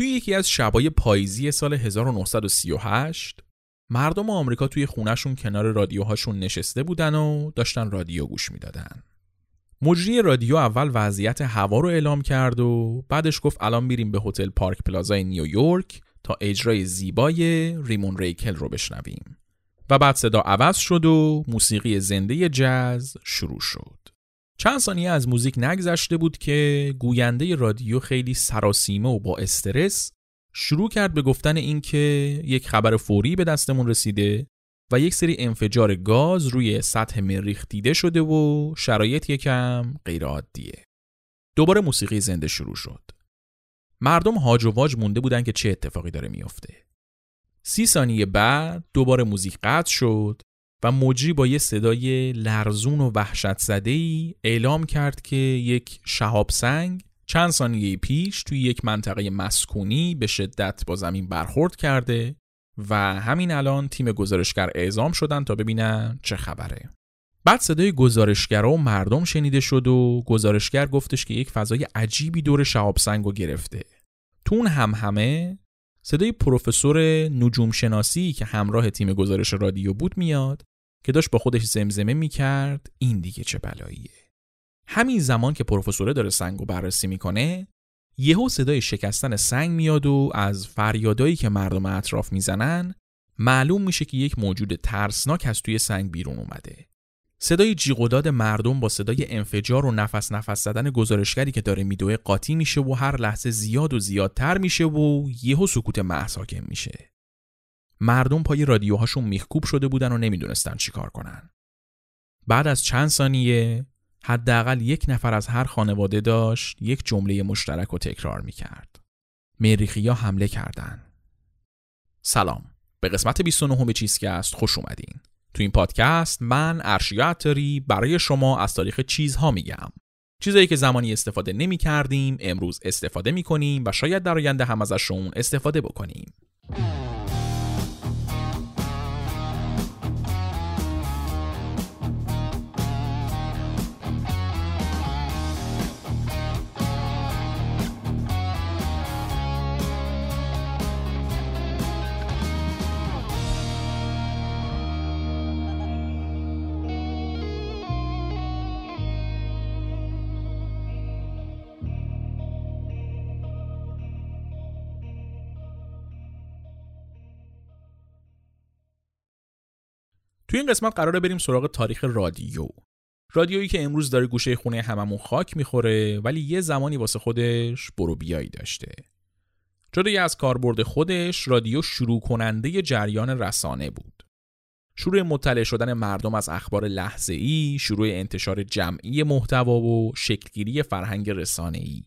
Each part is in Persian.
توی یکی از شبای پاییزی سال 1938 مردم آمریکا توی خونهشون کنار رادیوهاشون نشسته بودن و داشتن رادیو گوش می‌دادن. مجری رادیو اول وضعیت هوا رو اعلام کرد و بعدش گفت الان میریم به هتل پارک پلازای نیویورک تا اجرای زیبای ریمون ریکل رو بشنویم. و بعد صدا عوض شد و موسیقی زنده جز شروع شد. چند ثانیه از موزیک نگذشته بود که گوینده رادیو خیلی سراسیمه و با استرس شروع کرد به گفتن اینکه یک خبر فوری به دستمون رسیده و یک سری انفجار گاز روی سطح مریخ دیده شده و شرایط یکم غیر عادیه. دوباره موسیقی زنده شروع شد. مردم هاج و واج مونده بودن که چه اتفاقی داره میافته. سی ثانیه بعد دوباره موزیک قطع شد و مجری با یه صدای لرزون و وحشت زده ای اعلام کرد که یک شهاب سنگ چند ثانیه پیش توی یک منطقه مسکونی به شدت با زمین برخورد کرده و همین الان تیم گزارشگر اعزام شدن تا ببینن چه خبره. بعد صدای گزارشگر و مردم شنیده شد و گزارشگر گفتش که یک فضای عجیبی دور شهاب سنگ رو گرفته. تون هم همه صدای پروفسور نجوم شناسی که همراه تیم گزارش رادیو بود میاد که داشت با خودش زمزمه می‌کرد این دیگه چه بلاییه. همین زمان که پروفسوره داره سنگ رو بررسی می‌کنه یهو صدای شکستن سنگ میاد و از فریادایی که مردم اطراف می‌زنن معلوم میشه که یک موجود ترسناک از توی سنگ بیرون اومده. صدای جیغ مردم با صدای انفجار و نفس نفس زدن گزارشگری که داره میدوه قاطی میشه و هر لحظه زیاد و زیادتر میشه و یهو سکوت محض میشه. مردم پای رادیوهاشون میخکوب شده بودن و نمی‌دونستن چیکار کنن. بعد از چند ثانیه حداقل یک نفر از هر خانواده داشت یک جمله مشترک رو تکرار می‌کرد. مریخیا حمله کردن. سلام. به قسمت 29 چیزکست خوش اومدین. تو این پادکست من ارشیا برای شما از تاریخ چیزها میگم. چیزایی که زمانی استفاده نمی کردیم امروز استفاده می کنیم و شاید در آینده هم ازشون استفاده بکنیم. توی این قسمت قراره بریم سراغ تاریخ رادیو رادیویی که امروز داره گوشه خونه هممون خاک می‌خوره ولی یه زمانی واسه خودش برو بیایی داشته جدای از کاربرد خودش رادیو شروع کننده جریان رسانه بود شروع مطلع شدن مردم از اخبار لحظه ای، شروع انتشار جمعی محتوا و شکلگیری فرهنگ رسانه ای.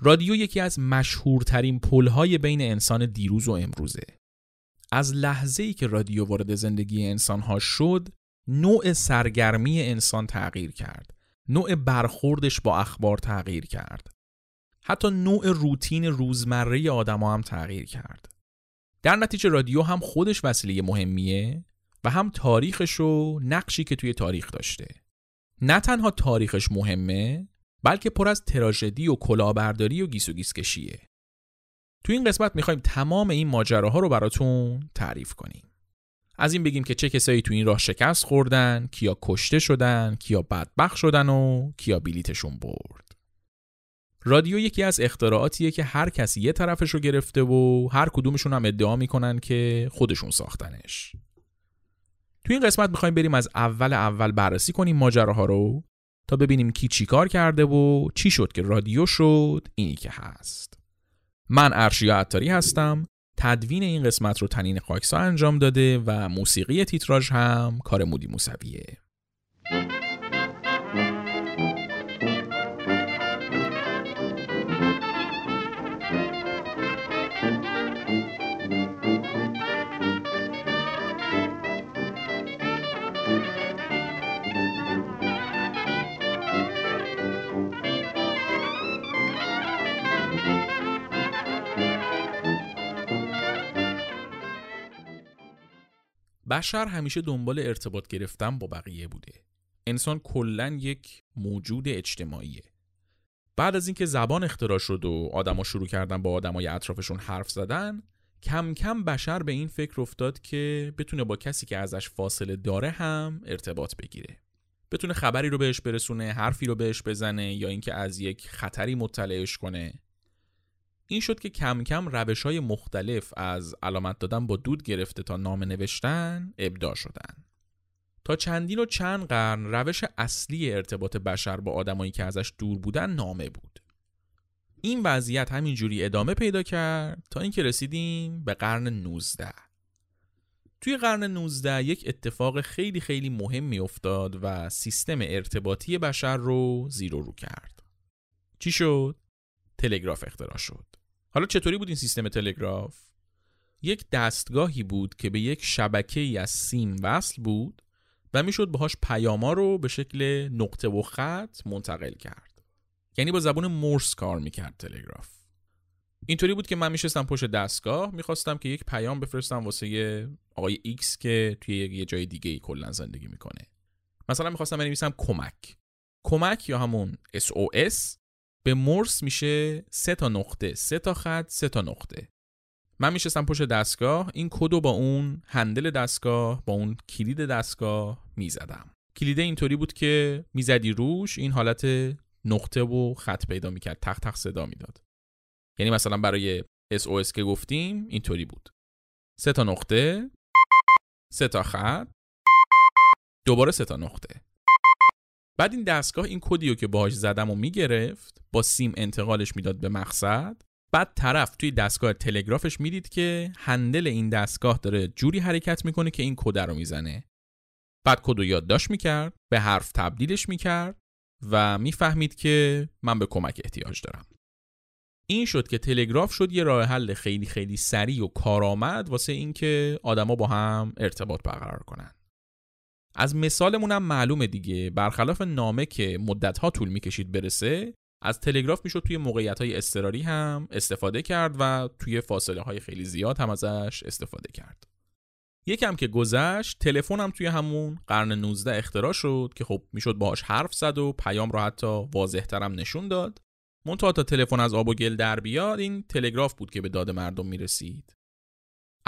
رادیو یکی از مشهورترین پلهای بین انسان دیروز و امروزه. از لحظه ای که رادیو وارد زندگی انسان ها شد نوع سرگرمی انسان تغییر کرد. نوع برخوردش با اخبار تغییر کرد. حتی نوع روتین روزمره آدما هم تغییر کرد. در نتیجه رادیو هم خودش وسیله مهمیه و هم تاریخش و نقشی که توی تاریخ داشته. نه تنها تاریخش مهمه بلکه پر از تراژدی و کلاهبرداری و گیس و گیس کشیه تو این قسمت می‌خوایم تمام این ماجراها رو براتون تعریف کنیم. از این بگیم که چه کسایی تو این راه شکست خوردن، کیا کشته شدن، کیا بدبخ شدن و کیا بلیتشون برد. رادیو یکی از اختراعاتیه که هر کسی یه طرفش رو گرفته و هر کدومشون هم ادعا می‌کنن که خودشون ساختنش. تو این قسمت می‌خوایم بریم از اول اول بررسی کنیم ماجراها رو تا ببینیم کی چیکار کرده و چی شد که رادیو شد اینی که هست. من ارشیا عطاری هستم. تدوین این قسمت رو تنین خاکسا انجام داده و موسیقی تیتراژ هم کار مودی موسویه. بشر همیشه دنبال ارتباط گرفتن با بقیه بوده. انسان کلا یک موجود اجتماعیه. بعد از اینکه زبان اختراع شد و آدما شروع کردن با آدمای اطرافشون حرف زدن کم کم بشر به این فکر افتاد که بتونه با کسی که ازش فاصله داره هم ارتباط بگیره بتونه خبری رو بهش برسونه حرفی رو بهش بزنه یا اینکه از یک خطری مطلعش کنه این شد که کم کم روش های مختلف از علامت دادن با دود گرفته تا نام نوشتن ابداع شدن. تا چندین و چند قرن روش اصلی ارتباط بشر با آدمایی که ازش دور بودن نامه بود. این وضعیت همینجوری ادامه پیدا کرد تا اینکه رسیدیم به قرن 19 توی قرن 19 یک اتفاق خیلی خیلی مهمی افتاد و سیستم ارتباطی بشر رو زیر و رو کرد. چی شد؟ تلگراف اختراع شد. حالا چطوری بود این سیستم تلگراف؟ یک دستگاهی بود که به یک شبکه ای از سیم وصل بود و می‌شد باهاش پیاما رو به شکل نقطه و خط منتقل کرد. یعنی با زبون مورس کار می‌کرد تلگراف. اینطوری بود که من میشستم پشت دستگاه می‌خواستم که یک پیام بفرستم واسه آقای ایکس که توی یه جای دیگه ای کلا زندگی می‌کنه. مثلا می‌خواستم بنویسم کمک. کمک یا همون SOS به مورس میشه سه تا نقطه سه تا خط سه تا نقطه. من میشستم پشت دستگاه این کدو با اون هندل دستگاه با اون کلید دستگاه می‌زدم. کلید اینطوری بود که می‌زدی روش این حالت نقطه و خط پیدا می‌کرد تخت تخت صدا می‌داد. یعنی مثلا برای SOS که گفتیم اینطوری بود. سه تا نقطه سه تا خط دوباره سه تا نقطه. بعد این دستگاه این کدیو که باهاش زدم و می‌گرفت با سیم انتقالش می‌داد به مقصد. بعد طرف توی دستگاه تلگرافش می‌دید که هندل این دستگاه داره جوری حرکت می‌کنه که این کد رو می‌زنه. بعد کد رو یادداشت می‌کرد به حرف تبدیلش می‌کرد و می‌فهمید که من به کمک احتیاج دارم. این شد که تلگراف شد یه راه حل خیلی خیلی سریع و کارآمد واسه اینکه آدما با هم ارتباط برقرار کنن. از مثالمون هم معلومه دیگه. برخلاف نامه که مدتها طول می‌کشید برسه از تلگراف می‌شد توی موقعیت های اضطراری هم استفاده کرد و توی فاصله های خیلی زیاد هم ازش استفاده کرد. یکم که گذشت تلفن هم توی همون قرن 19 اختراع شد که خب می‌شد باهاش حرف زد و پیام رو حتی واضحترم نشون داد. منتها تا تلفن از آب و گل در بیاد این تلگراف بود که به داد مردم می‌رسید.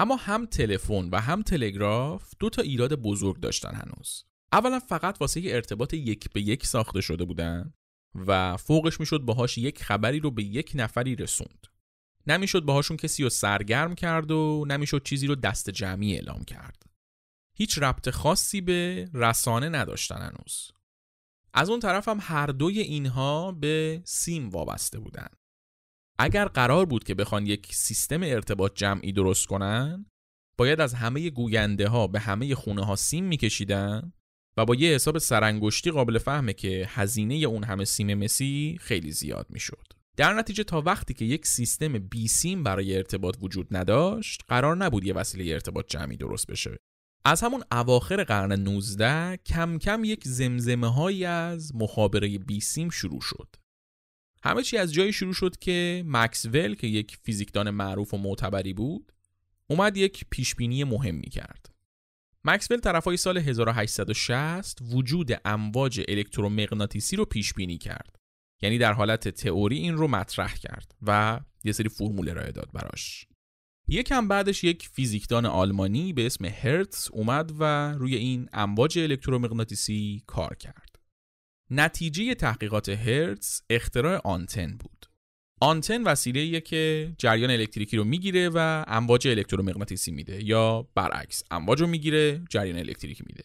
اما هم تلفن و هم تلگراف دو تا ایراد بزرگ داشتن هنوز. اولا فقط واسه ارتباط یک به یک ساخته شده بودن و فوقش می‌شد باهاش یک خبری رو به یک نفری رسوند. نمی‌شد باهاشون کسی رو سرگرم کرد و نمی‌شد چیزی رو دست جمعی اعلام کرد. هیچ ربط خاصی به رسانه نداشتن هنوز. از اون طرف هم هر دوی اینها به سیم وابسته بودن. اگر قرار بود که بخوان یک سیستم ارتباط جمعی درست کنن باید از همه گوینده ها به همه خونه ها سیم میکشیدن و با یه حساب سرانگشتی قابل فهمه که هزینه اون همه سیم مسی خیلی زیاد می‌شد. در نتیجه تا وقتی که یک سیستم بی سیم برای ارتباط وجود نداشت قرار نبود یه وسیله ارتباط جمعی درست بشه از همون اواخر قرن 19 کم کم یک زمزمه هایی از مخابره بی سیم شروع شد همه چی از جایی شروع شد که مکسول که یک فیزیکدان معروف و معتبری بود اومد یک پیشبینی مهمی کرد. مکسول طرفای سال 1860 وجود امواج الکترومغناطیسی رو پیش بینی کرد. یعنی در حالت تئوری این رو مطرح کرد و یه سری فرمول ارائه داد براش. یکم بعدش یک فیزیکدان آلمانی به اسم هرتز اومد و روی این امواج الکترومغناطیسی کار کرد. نتیجه تحقیقات هرتز اختراع آنتن بود. آنتن وسیله که جریان الکتریکی رو می‌گیره و امواج الکترومغناطیسی میده یا برعکس امواج رو می‌گیره جریان الکتریکی میده.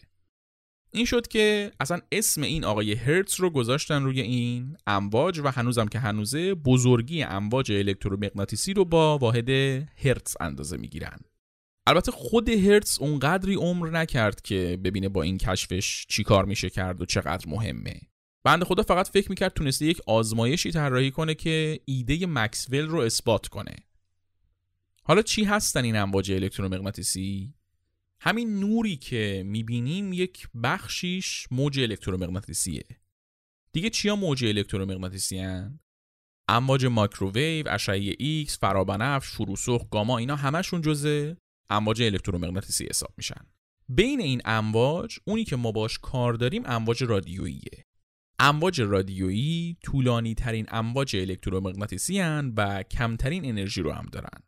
این شد که اصلا اسم این آقای هرتز رو گذاشتن روی این امواج و هنوزم که هنوزه بزرگی امواج الکترومغناطیسی رو با واحد هرتز اندازه می‌گیرن. البته خود هرتز اونقدری عمر نکرد که ببینه با این کشفش چی کار میشه کرد و چقدر مهمه. بند خدا فقط فکر می‌کرد تونسته یک آزمایشی طراحی کنه که ایده مکسول رو اثبات کنه حالا چی هستن این امواج الکترومغناطیسی همین نوری که می‌بینیم یک بخشیش موج الکترومغناطیسیه دیگه چیا موج الکترومغناطیسی هن؟ امواج مایکروویو، اشعه ایکس، فرابنفش، فروسرخ، گاما اینا همشون جزء امواج الکترومغناطیسی حساب میشن. بین این امواج اونی که ما باش کار داریم امواج رادیوییه امواج رادیویی طولانی ترین امواج الکترومغناطیسی و کمترین انرژی رو هم دارن.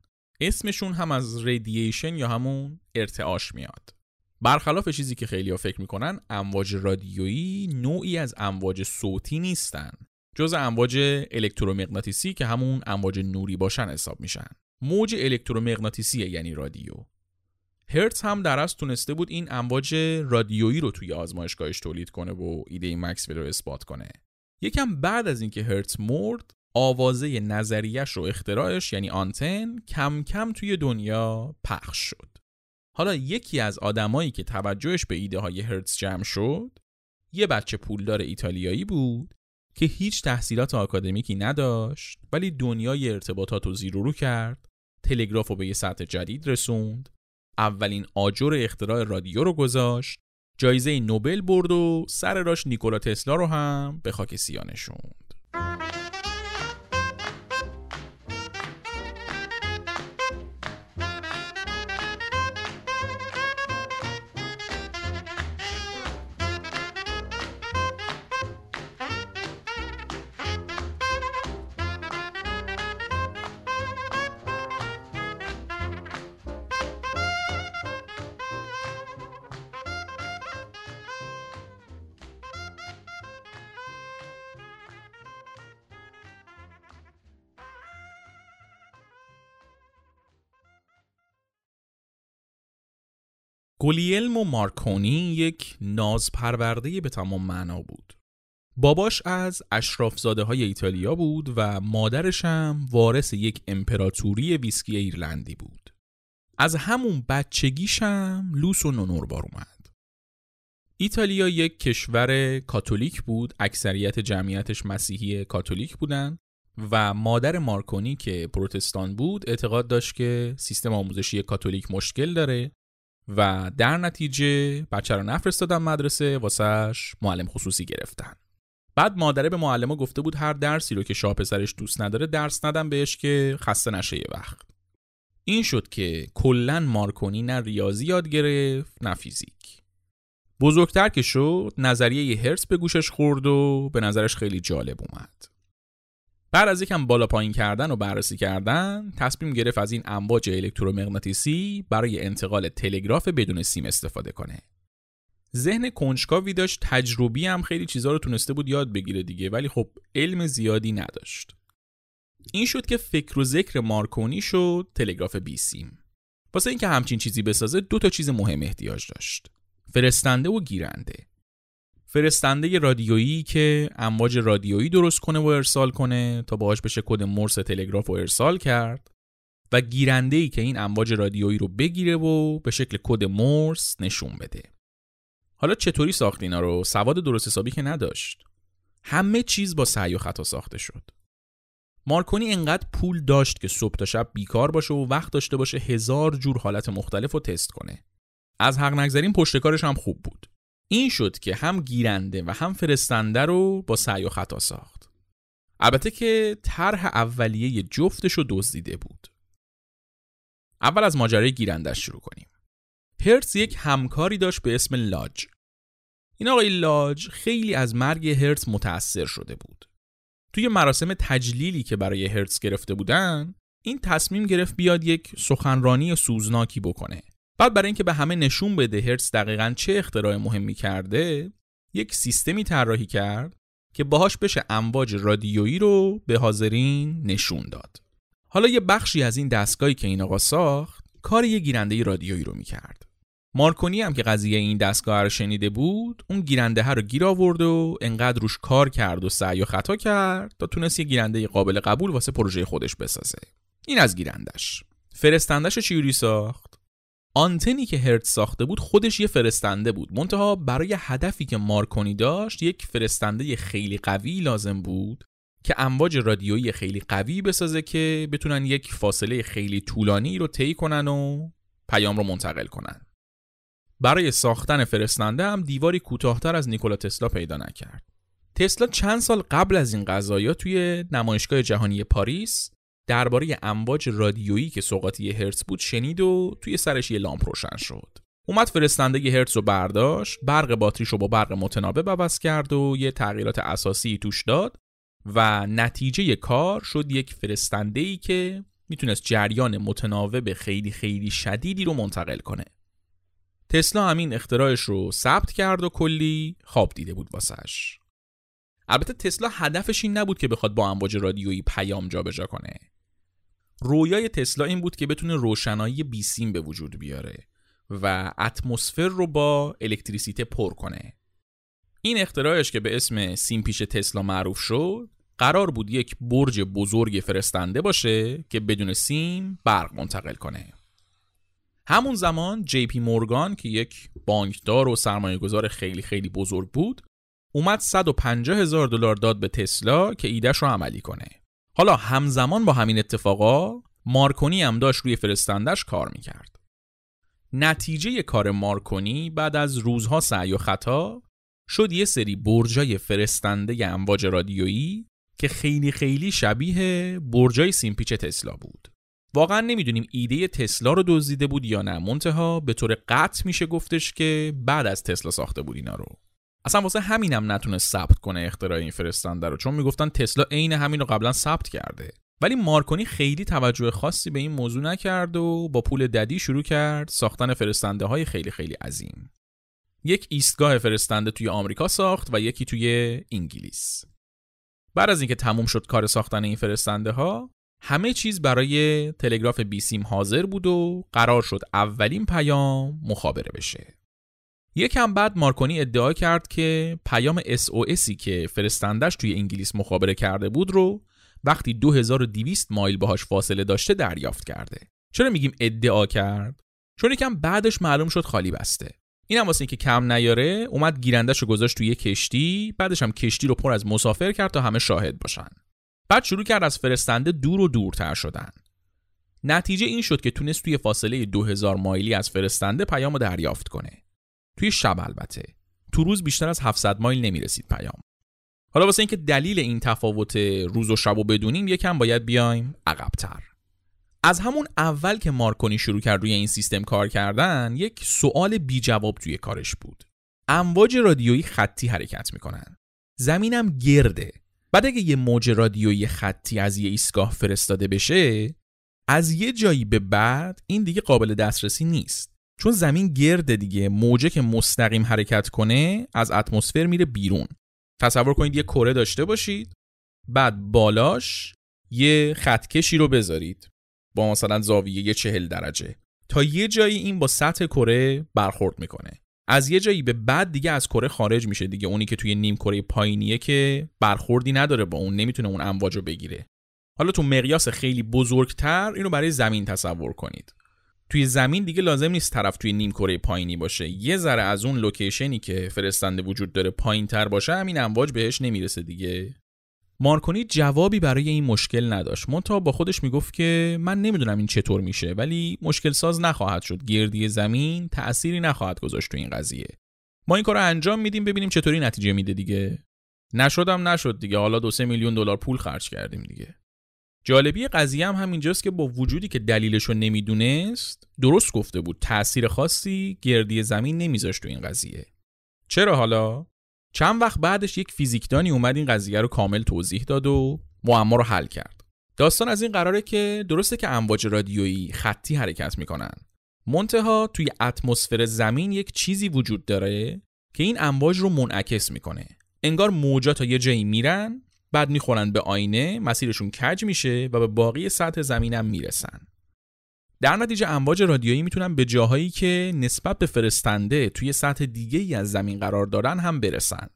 اسمشون هم از ریدییشن یا همون ارتعاش میاد. برخلاف چیزی که خیلی ها فکر می‌کنن امواج رادیویی نوعی از امواج صوتی نیستن. جز امواج الکترومغناطیسی که همون امواج نوری باشن حساب میشن. موج الکترومغناطیسی یعنی رادیو. هرتز هم در از تونسته بود این امواج رادیویی رو توی آزمایشگاهش تولید کنه و ایده مکسول رو اثبات کنه. یکم بعد از اینکه هرتز مرد آوازه نظریش رو اختراعش یعنی آنتن کم کم توی دنیا پخش شد. حالا یکی از آدمایی که توجهش به ایده های هرتز جمع شد یه بچه پولدار ایتالیایی بود که هیچ تحصیلات آکادمیکی نداشت ولی دنیای ارتباطات رو زیر رو کرد تلگراف رو به یه سطح جدید رسوند اولین آجر اختراع رادیو رو گذاشت جایزه نوبل برد و سر راش نیکولا تسلا رو هم به خاک سیاه گولیلمو مارکونی یک ناز پرورده به تمام معنا بود. باباش از اشرافزاده های ایتالیا بود و مادرش هم وارث یک امپراتوری ویسکی ایرلندی بود. از همون بچگیشم لوس و نونوربار اومد. ایتالیا یک کشور کاتولیک بود، اکثریت جمعیتش مسیحی کاتولیک بودن و مادر مارکونی که پروتستان بود اعتقاد داشت که سیستم آموزشی کاتولیک مشکل داره و در نتیجه بچه رو نفرستادن مدرسه واسهش معلم خصوصی گرفتن. بعد مادره به معلمه گفته بود هر درسی رو که شاه پسرش دوست نداره درس ندن بهش که خسته نشه یه وقت. این شد که کلا مارکونی نه ریاضی یاد گرفت نه فیزیک. بزرگتر که شد نظریه هرس به گوشش خورد و به نظرش خیلی جالب اومد. بعد از یکم بالا پایین کردن و بررسی کردن تصمیم گرفت از این امواج الکترومغناطیسی برای انتقال تلگراف بدون سیم استفاده کنه. ذهن کنجکاوی داشت تجربی هم خیلی چیزها رو تونسته بود یاد بگیره دیگه ولی خب علم زیادی نداشت. این شد که فکر و ذکر مارکونی شد تلگراف بی سیم. واسه اینکه همچین چیزی بسازه دو تا چیز مهم احتیاج داشت. فرستنده و گیرنده. فرستنده رادیویی که امواج رادیویی درست کنه و ارسال کنه تا باهاش بشه کد مرس تلگراف و ارسال کرد و گیرنده ای که این امواج رادیویی رو بگیره و به شکل کد مرس نشون بده. حالا چطوری ساخت اینا رو؟ سواد درست حسابی که نداشت. همه چیز با سعی و خطا ساخته شد. مارکونی انقدر پول داشت که صبح تا شب بیکار باشه و وقت داشته باشه هزار جور حالت مختلف رو تست کنه. از حق نگذرین پشتکارش هم خوب بود. این شد که هم گیرنده و هم فرستنده رو با سعی و خطا ساخت. البته که طرح اولیه جفتش رو دزدیده بود. اول از ماجرای گیرندش شروع کنیم. هرتز یک همکاری داشت به اسم لاج. این آقای لاج خیلی از مرگ هرتز متأثر شده بود. توی مراسم تجلیلی که برای هرتز گرفته بودن این تصمیم گرفت بیاد یک سخنرانی سوزناکی بکنه. بعد برای اینکه به همه نشون بده هرتز دقیقا چه اختراع مهمی کرده یک سیستمی طراحی کرد که باهاش بشه امواج رادیویی رو به حاضرین نشون داد. حالا یه بخشی از این دستگاهی که این آقا ساخت کار یه گیرنده رادیویی رو می‌کرد. مارکونی هم که قضیه این دستگاه رو شنیده بود اون گیرنده ها رو گیر آورد و انقدر روش کار کرد و سعی و خطا کرد تا تونست یه گیرنده قابل قبول واسه پروژه خودش بسازه. این از گیرندش فرستندش چیوری ساخت؟ آنتنی که هرت ساخته بود خودش یه فرستنده بود. منتها برای هدفی که مارکونی داشت یک فرستنده خیلی قوی لازم بود که امواج رادیویی خیلی قوی بسازه که بتونن یک فاصله خیلی طولانی رو طی کنن و پیام رو منتقل کنن. برای ساختن فرستنده هم دیواری کوتاهتر از نیکولا تسلا پیدا نکرد. تسلا چند سال قبل از این قضایا توی نمایشگاه جهانی پاریس درباره امواج رادیویی که سوقاتی هرتز بود شنید و توی سرش یه لامپ روشن شد. اومد فرستنده هرتز رو برداشت برق باتریش رو با برق متناوب عوض کرد و یه تغییرات اساسی توش داد و نتیجه کار شد یک فرستنده ای که می‌تونست جریان متناوب خیلی خیلی شدیدی رو منتقل کنه. تسلا همین اختراعش رو ثبت کرد و کلی خواب دیده بود واسش. البته تسلا هدفش این نبود که بخواد با امواج رادیویی پیام جابجا کنه. رویای تسلا این بود که بتونه روشنایی بیسیم به وجود بیاره و اتمسفر رو با الکتریسیته پر کنه. این اختراعش که به اسم سیم پیش تسلا معروف شد قرار بود یک برج بزرگ فرستنده باشه که بدون سیم برق منتقل کنه. همون زمان جی پی مورگان که یک بانکدار و سرمایه گذار خیلی خیلی بزرگ بود اومد 150 هزار دلار داد به تسلا که ایدهش رو عملی کنه. حالا همزمان با همین اتفاقا مارکونی هم داشت روی فرستندش کار می‌کرد. نتیجه کار مارکونی بعد از روزها سعی و خطا شد یه سری برجای فرستنده امواج رادیویی که خیلی خیلی شبیه برجای سیمپیچ تسلا بود. واقعا نمی‌دونیم ایده تسلا رو دزدیده بود یا نه. منتها به طور قطع میشه گفتش که بعد از تسلا ساخته بود اینا رو. اصلا واسه همینم نتونه ثبت کنه اختراع این فرستنده رو چون می‌گفتن تسلا عین همین رو قبلا ثبت کرده. ولی مارکونی خیلی توجه خاصی به این موضوع نکرد و با پول ددی شروع کرد ساختن فرستنده های خیلی خیلی عظیم. یک ایستگاه فرستنده توی آمریکا ساخت و یکی توی انگلیس. بعد از اینکه تموم شد کار ساختن این فرستنده ها همه چیز برای تلگراف بیسیم حاضر بود و قرار شد اولین پیام مخابره بشه. یکم بعد مارکونی ادعا کرد که پیام SOSی که فرستندش توی انگلیس مخابره کرده بود رو وقتی 2200 مایل باهاش فاصله داشته دریافت کرده. چرا میگیم ادعا کرد؟ چون یکم بعدش معلوم شد خالی بسته. این هم واسه اینکه کم نیاره اومد گیرندش رو گذاشت توی کشتی بعدش هم کشتی رو پر از مسافر کرد تا همه شاهد باشن بعد شروع کرد از فرستنده دور و دورتر شدن نتیجه این شد که تونست توی فاصله 2000 مایلی از فرستنده پیام رو دریافت کنه توی شب البته. تو روز بیشتر از 700 مایل نمی‌رسید پیام. حالا واسه اینکه دلیل این تفاوت روز و شب و بدونیم یکم باید بیایم عقبتر. از همون اول که مارکونی شروع کرد روی این سیستم کار کردن یک سوال بی جواب توی کارش بود. امواج رادیویی خطی حرکت می‌کنن. زمینم گرده. بعد اگه یه موج رادیویی خطی از یه ایستگاه فرستاده بشه از یه جایی به بعد این دیگه قابل دسترسی نیست. چون زمین گرده دیگه موجه که مستقیم حرکت کنه از اتمسفر میره بیرون. تصور کنید یه کره داشته باشید بعد بالاش یه خطکشی رو بذارید. با مثلا زاویه یه چهل درجه. تا یه جایی این با سطح کره برخورد می‌کنه. از یه جایی به بعد دیگه از کره خارج میشه دیگه. اونی که توی نیم کره پایینیه که برخوردی نداره با اون نمی‌تونه اون امواج رو بگیره. حالا تو مقیاس خیلی بزرگتر اینو برای زمین تصور کنید. توی زمین دیگه لازم نیست طرف توی نیم کره پایینی باشه. یه ذره از اون لوکیشنی که فرستنده وجود داره پایین تر باشه همین امواج بهش نمی‌رسه دیگه. مارکونی جوابی برای این مشکل نداشت. منتها با خودش می‌گفت که من نمی‌دونم این چطور میشه ولی مشکل ساز نخواهد شد. گردی زمین تأثیری نخواهد گذاشت تو این قضیه. ما این کار رو انجام میدیم ببینیم چطوری نتیجه میده دیگه. نشدم نشد دیگه. حالا دو سه میلیون دلار پول خرج کردیم دیگه. جالبی قضیه هم همینجاست که با وجودی که دلیلش رو نمی‌دونست درست گفته بود. تأثیر خاصی گردی زمین نمیذاشت تو این قضیه. چرا حالا؟ چند وقت بعدش یک فیزیکدانی اومد این قضیه رو کامل توضیح داد و معما رو حل کرد. داستان از این قراره که درسته که امواج رادیویی خطی حرکت می‌کنن. منتها توی اتمسفر زمین یک چیزی وجود داره که این امواج رو منعکس می‌کنه. انگار موجا تا یه جایی میرن بعد می‌خورن به آینه مسیرشون کج میشه و به باقی سطح زمینم می‌رسن. در نتیجه امواج رادیویی می‌تونن به جاهایی که نسبت به فرستنده توی سطح دیگه ای از زمین قرار دارن هم برسن.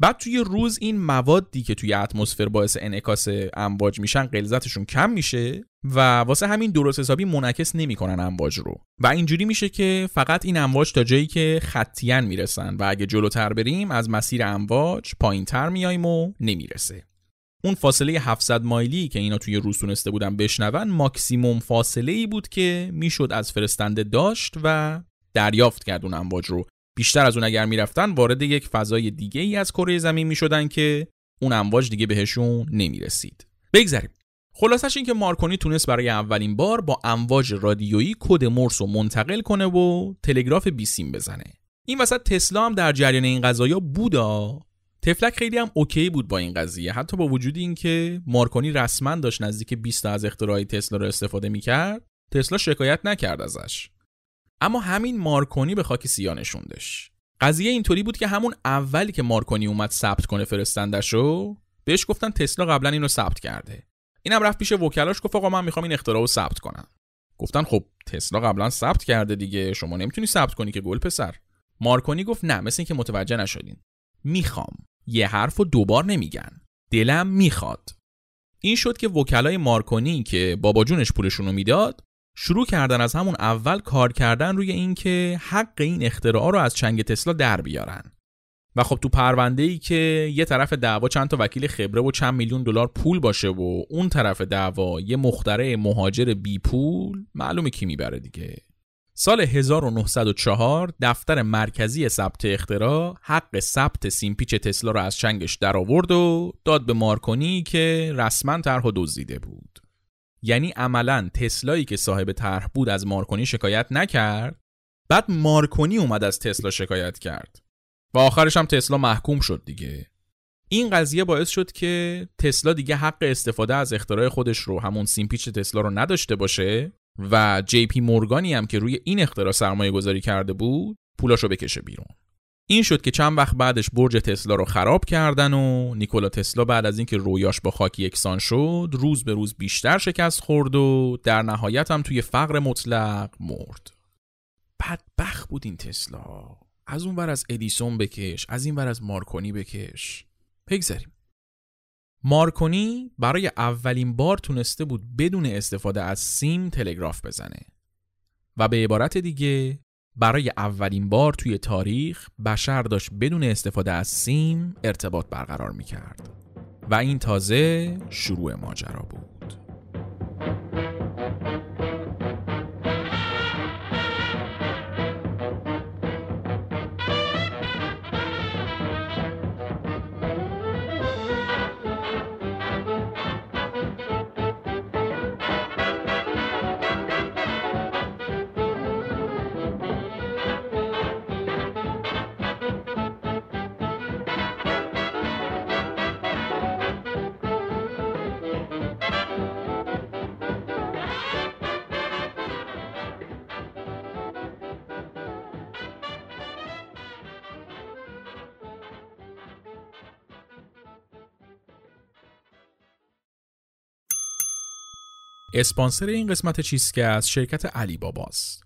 بعد توی روز این موادی که توی اتمسفر باعث انعکاس امواج میشن غلظتشون کم میشه و واسه همین درست حسابی منعکس نمی‌کنن امواج رو. و اینجوری میشه که فقط این امواج تا جایی که خطیان می‌رسن و اگه جلوتر بریم از مسیر امواج پایینتر میایم و نمی‌رسه. اون فاصله 700 مایلی که اینا توی روز تونسته بودن بشنون ماکسیموم فاصله ای بود که می‌شد از فرستنده داشت و دریافت کرد اون امواج رو. بیشتر از اون اگر می‌رفتن وارد یک فضای دیگه ای از کره زمین می‌شدن که اون امواج دیگه بهشون نمی‌رسید. بگذریم. خلاصش این که مارکونی تونست برای اولین بار با امواج رادیویی کد مرس رو منتقل کنه و تلگراف بیسیم بزنه. این وسط تسلا هم در جریان این قضايا بودا؟ تفلک خیلی هم اوکی بود با این قضیه. حتی با وجود اینکه مارکونی رسما داشت نزدیک 20 از اختراعی تسلا رو استفاده می‌کرد تسلا شکایت نکرد ازش. اما همین مارکونی به خاک سیاه نشوندش. قضیه اینطوری بود که همون اولی که مارکونی اومد ثبت کنه فرستندشو بهش گفتن تسلا قبلا اینو ثبت کرده. اینم رفت پیش وکلاش گفت آقا من می‌خوام این اختراع رو ثبت کنم. گفتن خب تسلا قبلا ثبت کرده دیگه شما نمی‌تونی ثبت کنی که گل پسر. مارکونی گفت نه مثل اینکه متوجه نشدین. می‌خوام. یه حرف رو دوبار نمیگن. دلم می‌خواد. این شد که وکلای مارکونی که بابا جونش پولشون رو می‌داد شروع کردن از همون اول کار کردن روی اینکه حق این اختراع رو از چنگ تسلا در بیارن. و خب تو پرونده ای که یه طرف دعوا چند تا وکیل خبره و چند میلیون دلار پول باشه و اون طرف دعوا یه مخترع مهاجر بی پول معلومه کی می‌بره دیگه. سال 1904 دفتر مرکزی ثبت اختراع حق ثبت سیمپیچ تسلا رو از چنگش در آورد و داد به مارکونی که رسما طرح دزدیده بود. یعنی عملا تسلایی که صاحب طرح بود از مارکونی شکایت نکرد بعد مارکونی اومد از تسلا شکایت کرد. و آخرش هم تسلا محکوم شد دیگه. این قضیه باعث شد که تسلا دیگه حق استفاده از اختراع خودش رو همون سیمپیچ تسلا رو نداشته باشه. و جی پی مورگانی هم که روی این اختراع سرمایه گذاری کرده بود پولاشو بکشه بیرون. این شد که چند وقت بعدش برج تسلا رو خراب کردن و نیکولا تسلا بعد از اینکه رویاش با خاک یکسان شد روز به روز بیشتر شکست خورد و در نهایت هم توی فقر مطلق مرد. بدبخت بود این تسلا. از اون ور از ادیسون بکش از این ور از مارکونی بکش. بگذاریم مارکونی برای اولین بار تونسته بود بدون استفاده از سیم تلگراف بزنه و به عبارت دیگه برای اولین بار توی تاریخ بشر داشت بدون استفاده از سیم ارتباط برقرار می کرد و این تازه شروع ماجرا بود. اسپانسر این قسمت چیزکه از شرکت علی باباست.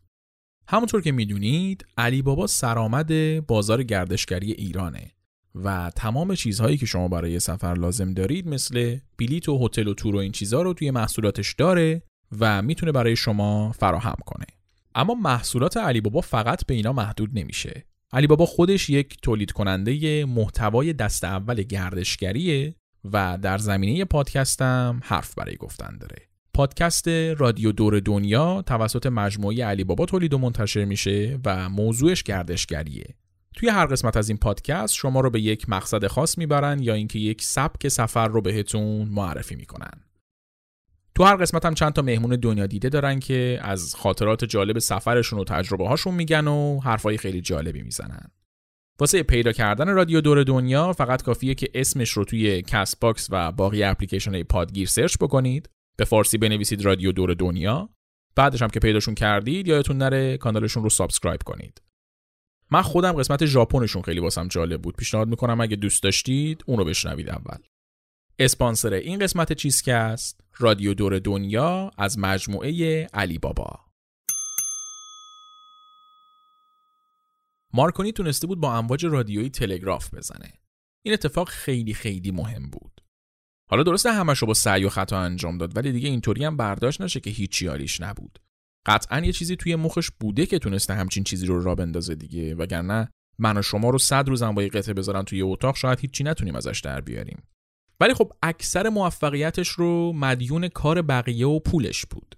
همونطور که می‌دونید علی بابا سرآمد بازار گردشگری ایرانه و تمام چیزهایی که شما برای سفر لازم دارید مثل بلیت و هتل و تور و این چیزها رو توی محصولاتش داره و می‌تونه برای شما فراهم کنه. اما محصولات علی بابا فقط به اینا محدود نمیشه. علی بابا خودش یک تولید کننده محتوای دست اول گردشگریه و در زمینه پادکستم حرف برای گفتن داره. پادکست رادیو دور دنیا توسط مجموعه علی بابا تولید و منتشر میشه و موضوعش گردشگریه. توی هر قسمت از این پادکست شما رو به یک مقصد خاص می‌برن یا اینکه یک سبک سفر رو بهتون معرفی می‌کنن. تو هر قسمت هم چند تا مهمون دنیا دیده دارن که از خاطرات جالب سفرشون و تجربه هاشون میگن و حرفای خیلی جالبی می‌زنن. واسه پیدا کردن رادیو دور دنیا فقط کافیه که اسمش رو توی Castbox و باقی اپلیکیشن‌های پادگیر سرچ بکنید به فارسی بنویسید رادیو دور دنیا. بعدش هم که پیداشون کردید یادتون نره کانالشون رو subscribe کنید. من خودم قسمت ژاپنشون خیلی واسم جالب بود. پیشنهاد می‌کنم اگه دوست داشتید اون رو بشنوید اول. اسپانسر این قسمت چیزکست رادیو دور دنیا از مجموعه علی بابا مارکونی تونسته بود با امواج رادیویی تلگراف بزنه. این اتفاق خیلی خیلی مهم بود. حالا درسته همش رو با سعی و خطا انجام داد ولی دیگه اینطوری هم برداشت نشه که هیچی حالیش نبود. قطعا یه چیزی توی مخش بوده که تونسته همچین چیزی رو را بندازه دیگه وگرنه من و شما رو صد روزم با یه قطعه بذارن توی اتاق شاید هیچی نتونیم ازش در بیاریم. ولی خب اکثر موفقیتش رو مدیون کار بقیه و پولش بود.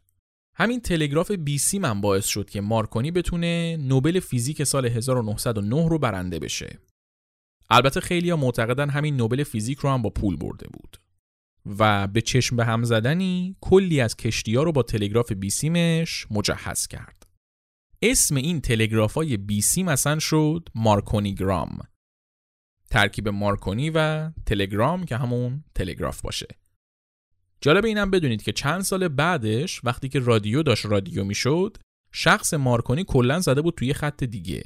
همین تلگراف بی‌سیم باعث شد که مارکونی بتونه نوبل فیزیک سال 1909 رو برنده بشه. البته خیلی ها معتقدن همین نوبل فیزیک رو هم با پول برده بود. و به چشم به هم زدنی کلی از کشتی ها رو با تلگراف بیسیمش مجهز کرد. اسم این تلگراف های بیسیم اصلا شد مارکونیگرام. ترکیب مارکونی و تلگرام که همون تلگراف باشه. جالب اینم بدونید که چند سال بعدش وقتی که رادیو داشت رادیو می‌شد شخص مارکونی کلا زده بود توی خط دیگه.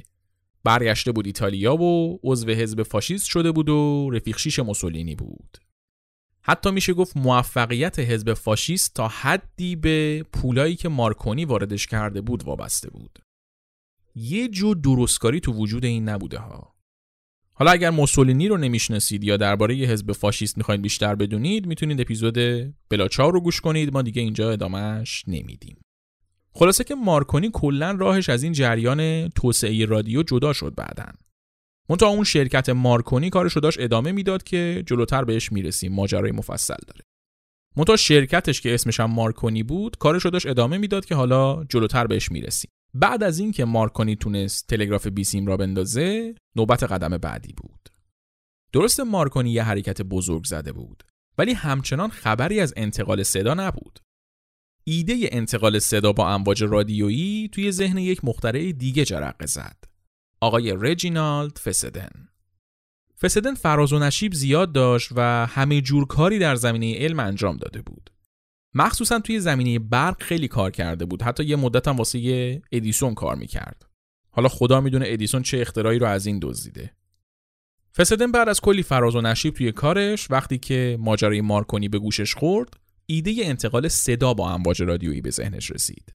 برگشته بود ایتالیا و عضو حزب فاشیست شده بود و رفیق شیش موسولینی بود. حتی میشه گفت موفقیت حزب فاشیست تا حدی به پولایی که مارکونی واردش کرده بود وابسته بود. یه جو درستکاری تو وجود این نبوده ها. حالا اگر موسولینی رو نمی‌شناسید یا درباره حزب فاشیست می‌خواید بیشتر بدونید می‌تونید اپیزود بلاچاو رو گوش کنید. ما دیگه اینجا ادامهش نمیدیم. خلاصه که مارکونی کلا راهش از این جریان توسعه رادیو جدا شد بعدن منتها اون شرکت مارکونی کارش رو داشت ادامه می‌داد که جلوتر بهش می‌رسیم ماجرای مفصل داره. منتها شرکتش که اسمش هم مارکونی بود کارش رو داشت ادامه می‌داد که حالا جلوتر بهش می‌رسیم. بعد از اینکه مارکونی تونست تلگراف بیسیم را بندازه نوبت قدم بعدی بود. درست مارکونی یه حرکت بزرگ زده بود ولی همچنان خبری از انتقال صدا نبود. ایده انتقال صدا با امواج رادیویی توی ذهن یک مخترع دیگه جرقه زد. آقای رجینالد فسدن. فسدن فراز و نشیب زیاد داشت و همه جور کاری در زمینه علم انجام داده بود. مخصوصا توی زمینه برق خیلی کار کرده بود. حتی یه مدت هم واسه ادیسون کار می‌کرد. حالا خدا می‌دونه ادیسون چه اختراعی رو از این دزدیده. فسدن بعد از کلی فراز و نشیب توی کارش وقتی که ماجرای مارکونی به گوشش خورد ایده انتقال صدا با امواج رادیویی به ذهنش رسید.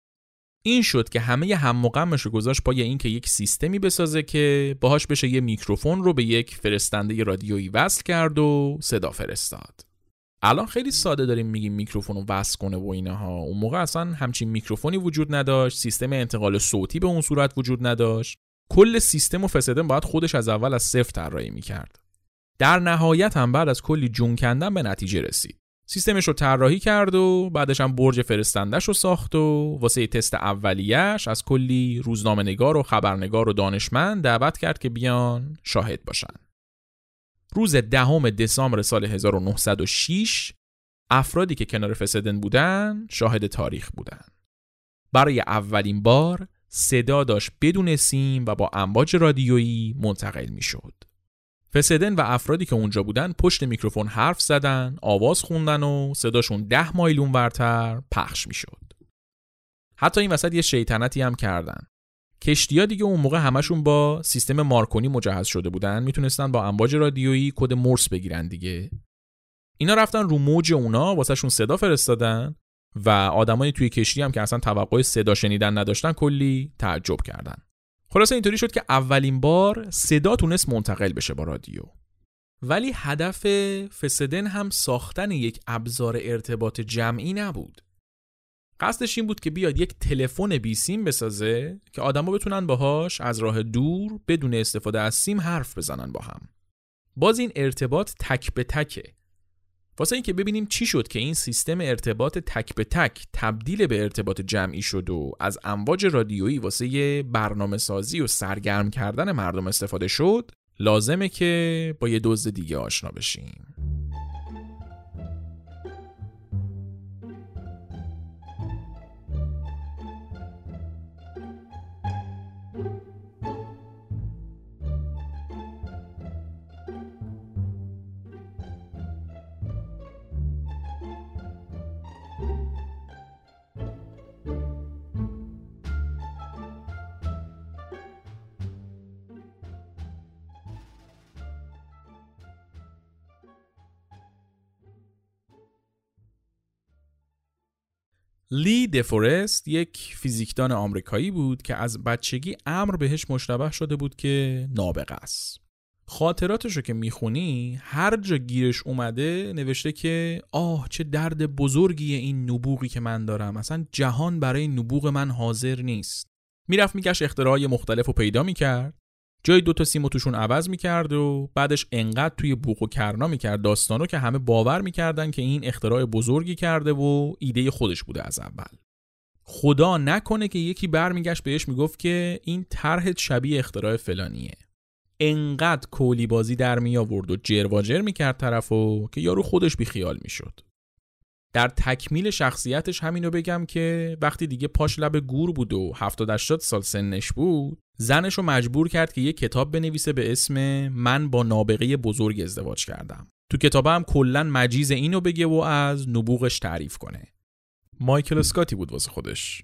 این شد که همه هم غمش رو گذاشت پای اینکه یک سیستمی بسازه که باهاش بشه یه میکروفون رو به یک فرستنده رادیویی وصل کرد و صدا فرستاد. الان خیلی ساده داریم میگیم میکروفون رو وصل کنه و اینها. اون موقع اصلا همچین میکروفونی وجود نداشت سیستم انتقال صوتی به اون صورت وجود نداشت. کل سیستم و فسدن باید خودش از اول از صفر طراحی می‌کرد. در نهایت هم بعد از کلی جون کندن به نتیجه رسید. سیستمش رو طراحی کرد و بعدش هم برج فرستندش رو ساخت و واسه تست اولیش از کلی روزنامه نگار و خبرنگار و دانشمند دعوت کرد که بیان شاهد باشن روز دهم دسامبر سال 1906 افرادی که کنار فسدن بودن شاهد تاریخ بودن برای اولین بار صدا داشت بدون سیم و با امواج رادیویی منتقل می شد. فسدن و افرادی که اونجا بودن پشت میکروفون حرف زدن، آواز خوندن و صداشون ده مایل اونورتر پخش می شد. حتی این وسط یه شیطنتی هم کردن. کشتیا دیگه اون موقع همشون با سیستم مارکونی مجهز شده بودن می‌تونستن با امواج رادیویی کد مورس بگیرن دیگه اینا رفتن رو موج اونا واسهشون صدا فرستادن و آدمای توی کشتی هم که اصلا توقع صدا شنیدن نداشتن کلی تعجب کردن خلاصه اینطوری شد که اولین بار صدا تونست منتقل بشه با رادیو ولی هدف فسدن هم ساختن یک ابزار ارتباط جمعی نبود قصدش این بود که بیاد یک تلفن بی سیم بسازه که آدما بتونن باهاش از راه دور بدون استفاده از سیم حرف بزنن با هم. باز این ارتباط تک به تکه. واسه اینکه ببینیم چی شد که این سیستم ارتباط تک به تک تبدیل به ارتباط جمعی شد و از امواج رادیویی واسه برنامه سازی و سرگرم کردن مردم استفاده شد لازمه که با یه دزد دیگه آشنا بشیم. لی دفورست یک فیزیکدان آمریکایی بود که از بچگی امر بهش مشتبه شده بود که نابغه است. خاطراتش رو که می‌خونی هر جا گیرش اومده نوشته که آه چه درد بزرگی این نبوغی که من دارم. اصلا جهان برای نبوغ من حاضر نیست. می‌رفت میگشت اختراعای مختلف رو پیدا می‌کرد. جای دوتا سیمو توشون عوض می‌کرد و بعدش انقدر توی بوق و کرنا می‌کرد داستانو که همه باور می‌کردن که این اختراع بزرگی کرده و ایده خودش بوده از اول. خدا نکنه که یکی برمیگشت بهش می‌گفت که این طرح شبیه اختراع فلانیه. انقدر کولی بازی در می آورد و جر و جر می‌کرد طرفو که یارو خودش بیخیال می‌شد. در تکمیل شخصیتش همینو بگم که وقتی دیگه پاش لب گور بود و 70 80 سال سنش بود زنش رو مجبور کرد که یه کتاب بنویسه به اسم من با نابغه بزرگ ازدواج کردم. تو کتابم هم کلا مجیز اینو بگه و از نبوغش تعریف کنه. مایکل اسکاتی بود واسه خودش.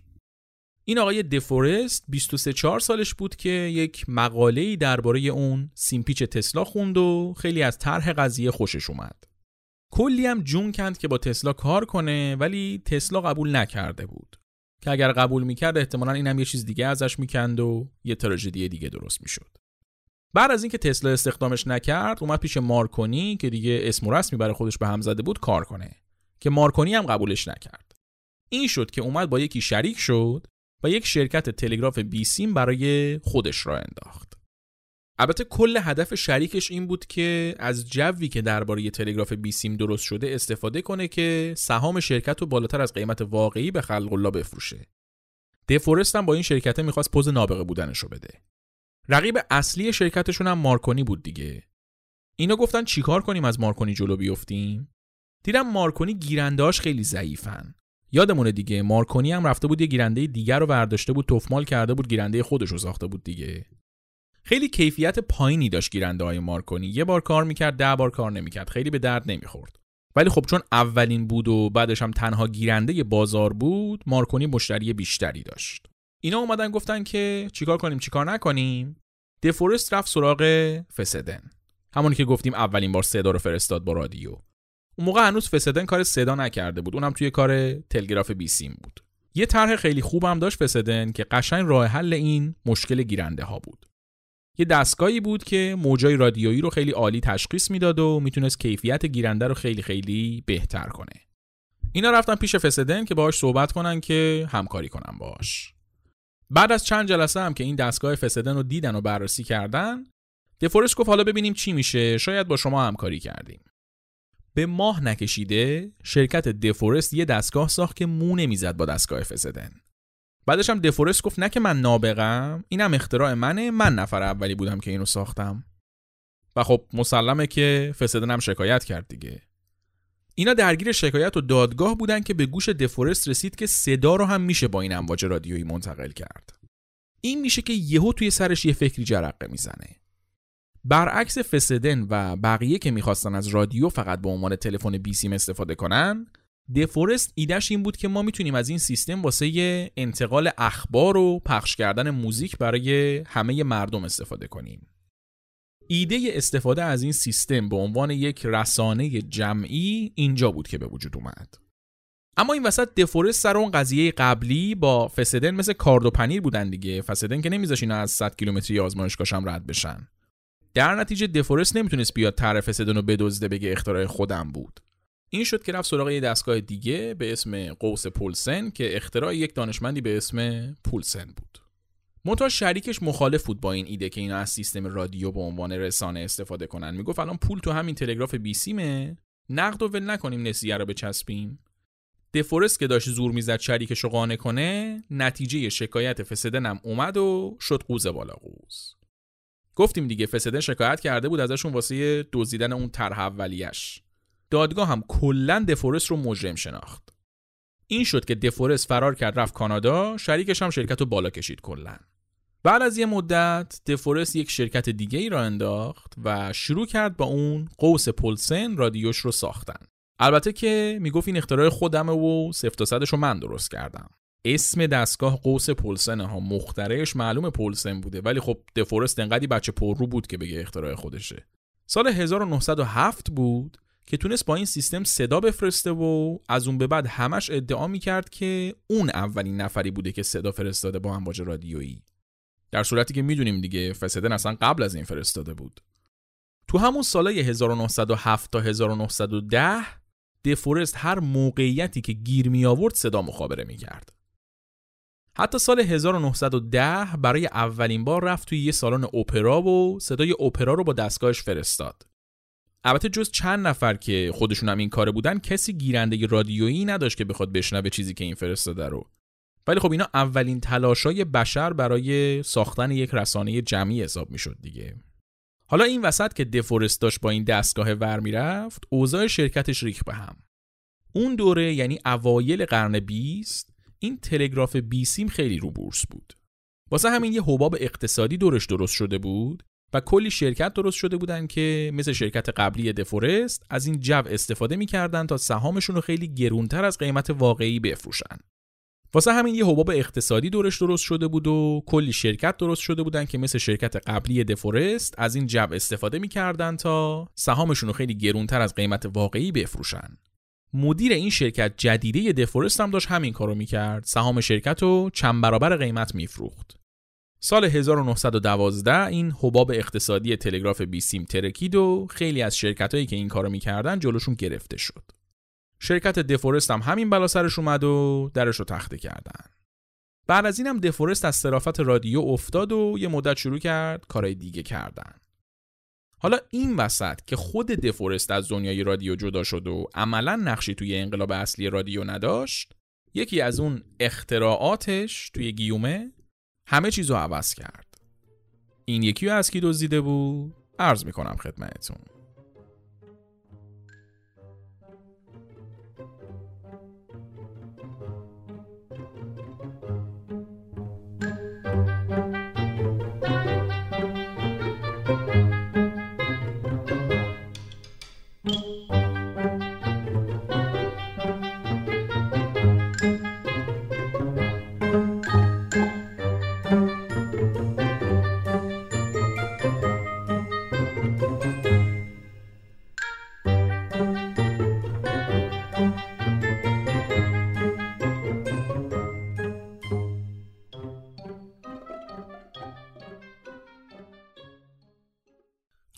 این آقای دفورست 23 4 سالش بود که یک مقاله‌ای درباره اون سیمپیچ تسلا خوند و خیلی از طرح قضیه خوشش اومد. کلی هم جون کند که با تسلا کار کنه ولی تسلا قبول نکرده بود. که اگر قبول می‌کرد احتمالا اینم یه چیز دیگه ازش می‌کند و یه تراژدی دیگه درست می‌شد. بعد از اینکه تسلا استخدامش نکرد اومد پیش مارکونی که دیگه اسم و رسمی برای خودش به هم زده بود کار کنه که مارکونی هم قبولش نکرد. این شد که اومد با یکی شریک شد و یک شرکت تلگراف بیسیم برای خودش را انداخت. البته کل هدف شریکش این بود که از جوی که درباره تلگراف بیسیم درست شده استفاده کنه که سهام شرکت رو بالاتر از قیمت واقعی به خلق الله بفروشه. دفورست هم با این شرکته می‌خواست پوز نابغه بودنش رو بده. رقیب اصلی شرکتشون هم مارکونی بود دیگه. اینا گفتن چیکار کنیم از مارکونی جلو بیفتیم؟ دیدم مارکونی گیرندهاش خیلی ضعیفن. یادمونه دیگه مارکونی هم رفته بود یه گیرنده دیگر رو برداشته بود توفمال کرده بود گیرنده خودش رو ساخته بود دیگه خیلی کیفیت پایینی داشت گیرنده های مارکونی. یه بار کار می‌کرد ده بار کار نمی‌کرد. خیلی به درد نمی‌خورد. ولی خب چون اولین بود و بعدش هم تنها گیرنده بازار بود مارکونی مشتری بیشتری داشت. اینا اومدن گفتن که چیکار کنیم چیکار نکنیم؟ دفورست رفت سراغ فسدن. همونی که گفتیم اولین بار صدا رو فرستاد با رادیو. اون موقع هنوز فسدن کار صدا نکرده بود. اونم توی کار تلگراف بیسیم بود. یه طرح خیلی خوبم داشت فسدن که قشنگ راه حل این مشکل گیرنده ها بود. یه دستگاهی بود که موجای رادیویی رو خیلی عالی تشخیص می‌داد و می‌تونست کیفیت گیرنده رو خیلی خیلی بهتر کنه. اینا رفتن پیش فسدن که باهاش صحبت کنن که همکاری کنن باش بعد از چند جلسه هم که این دستگاه فسدن رو دیدن و بررسی کردن دفورس گفت حالا ببینیم چی میشه شاید با شما همکاری کردیم. به ماه نکشیده شرکت دفورست یه دستگاه ساخت که مو نمی‌زد با دستگاه فسدن. بعدش هم دفورست گفت نه که من نابغم اینم اختراع منه من نفر اولی بودم که اینو ساختم. و خب مسلمه که فسدن هم شکایت کرد دیگه. اینا درگیر شکایت و دادگاه بودن که به گوش دفورست رسید که صدا رو هم میشه با این امواج رادیویی منتقل کرد. این میشه که یهو توی سرش یه فکری جرقه می‌زنه. برعکس فسدن و بقیه که می‌خواستن از رادیو فقط به عنوان تلفن بیسیم استفاده کنن دفورست ایدهش این بود که ما می‌تونیم از این سیستم واسه انتقال اخبار و پخش کردن موزیک برای همه مردم استفاده کنیم. ایده استفاده از این سیستم به عنوان یک رسانه جمعی اینجا بود که به وجود اومد. اما این وسط دفورست سر اون قضیه قبلی با فسدن مثل کارد و پنیر بودن دیگه فسدن که نمیذاش اینا از 100 کیلومتری آزمایشگاهشم رد بشن در نتیجه دفورست نمی‌تونست بیاد طرف فسدن رو بدزده بگه اختراع خودم بود این شد که رفت سراغ یه دستگاه دیگه به اسم قوس پولسن که اختراع یک دانشمندی به اسم پولسن بود. منتها شریکش مخالف بود با این ایده که اینا از سیستم رادیو به عنوان رسانه استفاده کنن. می‌گفت الان پول تو همین تلگراف بیسیمه نقد و ول نکنیم نسیه رو بچسبیم. دفورست که داشت زور می‌زد شریکش رو قانع کنه نتیجه شکایت فسدنم اومد و شد قوز بالا قوز. گفتیم دیگه فسدن شکایت کرده بود ازشون واسه دزدیدن اون طرح اولیش دادگاه هم کلا دفورست رو مجرم شناخت. این شد که دفورست فرار کرد رفت کانادا شریکش هم شرکت رو بالا کشید کلا. بعد از یه مدت دفورست یک شرکت دیگه ای را انداخت و شروع کرد با اون قوس پولسن رادیوش رو ساختن. البته که می‌گفت این اختراع خودمه و سفت و رو من درست کردم. اسم دستگاه قوس پولسن ها مخترعش معلوم پولسن بوده ولی خب دفورست انقدی بچه پررو بود که بگه اختراع خودشه. سال 1907 بود که تونست با این سیستم صدا بفرسته و از اون به بعد همش ادعا می‌کرد که اون اولین نفری بوده که صدا فرستاده با امواج رادیویی در صورتی که می‌دونیم دیگه فسدن اصلا قبل از این فرستاده بود تو همون سالای 1907 تا 1910 دفورست هر موقعیتی که گیر می آورد صدا مخابره می کرد. حتی سال 1910 برای اولین بار رفت توی یه سالن اپرا و صدای اپرا رو با دستگاهش فرستاد. البته جز چند نفر که خودشون هم این کاره بودن کسی گیرنده رادیویی نداشت که بخواد بشنوه چیزی که این فرستاده رو. ولی خب اینا اولین تلاشای بشر برای ساختن یک رسانه جمعی حساب می‌شد دیگه. حالا این وسط که دفورست داشت با این دستگاه ور می‌رفت اوضاع شرکتش ریخ به هم. اون دوره یعنی اوایل قرن 20 این تلگراف بیسیم خیلی رو بورس بود. واسه همین یه حباب اقتصادی دورش درست شده بود و کلی شرکت درست شده بودن که مثل شرکت قبلی دفورست از این جو استفاده می‌کردن تا سهامشون رو خیلی گرونتر از قیمت واقعی بفروشن. واسه همین یه حباب اقتصادی دورش درست شده بود و کلی شرکت درست شده بودن که مثل شرکت قبلی دفورست از این جو استفاده می‌کردن تا سهامشون رو خیلی گرونتر از قیمت واقعی بفروشن. مدیر این شرکت جدیده دفورست هم داشت همین کارو می‌کرد. سهام شرکت رو چند برابر قیمت میفروخت. سال 1912 این حباب اقتصادی تلگراف بیسیم ترکید و خیلی از شرکت هایی که این کارو می‌کردن جلوشون گرفته شد. شرکت دفورست هم همین بلا سرش اومد و درش رو تخته کردن. بعد از اینم دفورست از صرافت رادیو افتاد و یه مدت شروع کرد کارهای دیگه کردن. حالا این وسط که خود دفورست از دنیای رادیو جدا شد و عملا نقشی توی انقلاب اصلی رادیو نداشت یکی از اون اختراعاتش توی گیومه همه چیز رو عوض کرد. این یکی از کی دزدیده بود؟ عرض می‌کنم خدمتتون.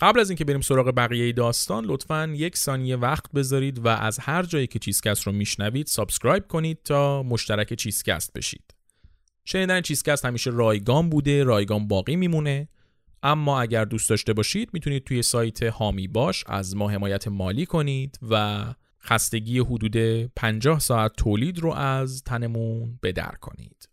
قبل از اینکه بریم سراغ بقیه داستان لطفا یک ثانیه وقت بذارید و از هر جایی که چیزکست رو میشنوید subscribe کنید تا مشترک چیزکست بشید. شنیدن چیزکست همیشه رایگان بوده رایگان باقی میمونه. اما اگر دوست داشته باشید می‌تونید توی سایت حامی باش از ما حمایت مالی کنید و خستگی حدود 50 ساعت تولید رو از تنمون بدر کنید.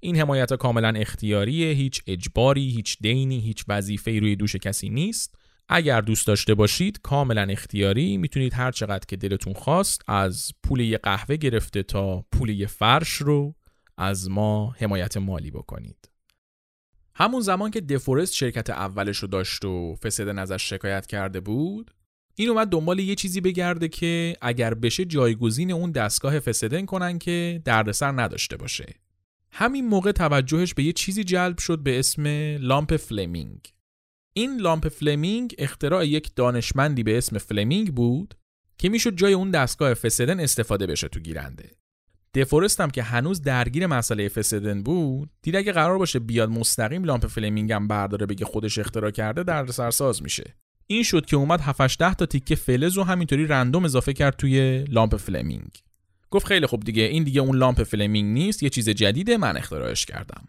این حمایت کاملا اختیاریه هیچ اجباری هیچ دینی هیچ وظیفه روی دوش کسی نیست. اگر دوست داشته باشید کاملا اختیاری. می‌تونید هر چقدر که دلتون خواست از پول یه قهوه گرفته تا پول یه فرش رو از ما حمایت مالی بکنید. همون زمان که دفورست شرکت اولش رو داشت و فسدن ازش شکایت کرده بود این اومد دنبال یه چیزی بگرده که اگر بشه جایگزین اون دستگاه فسدن کنن که دردسر نداشته باشه. همین موقع توجهش به یه چیزی جلب شد به اسم لامپ فلمینگ. این لامپ فلمینگ اختراع یک دانشمندی به اسم فلمینگ بود که می‌شد جای اون دستگاه فسندن استفاده بشه تو گیرنده. دفورست هم که هنوز درگیر مسئله فسندن بود دید اگه قرار باشه بیاد مستقیم لامپ فلمینگ هم برداره بگه خودش اختراع کرده دردسرساز میشه. این شد که اومد 7 10 تا تیکه فلز و همینطوری random اضافه کرد توی لامپ فلمینگ. گفت خیلی خوب دیگه این دیگه اون لامپ فلمینگ نیست یه چیز جدیده من اختراعش کردم.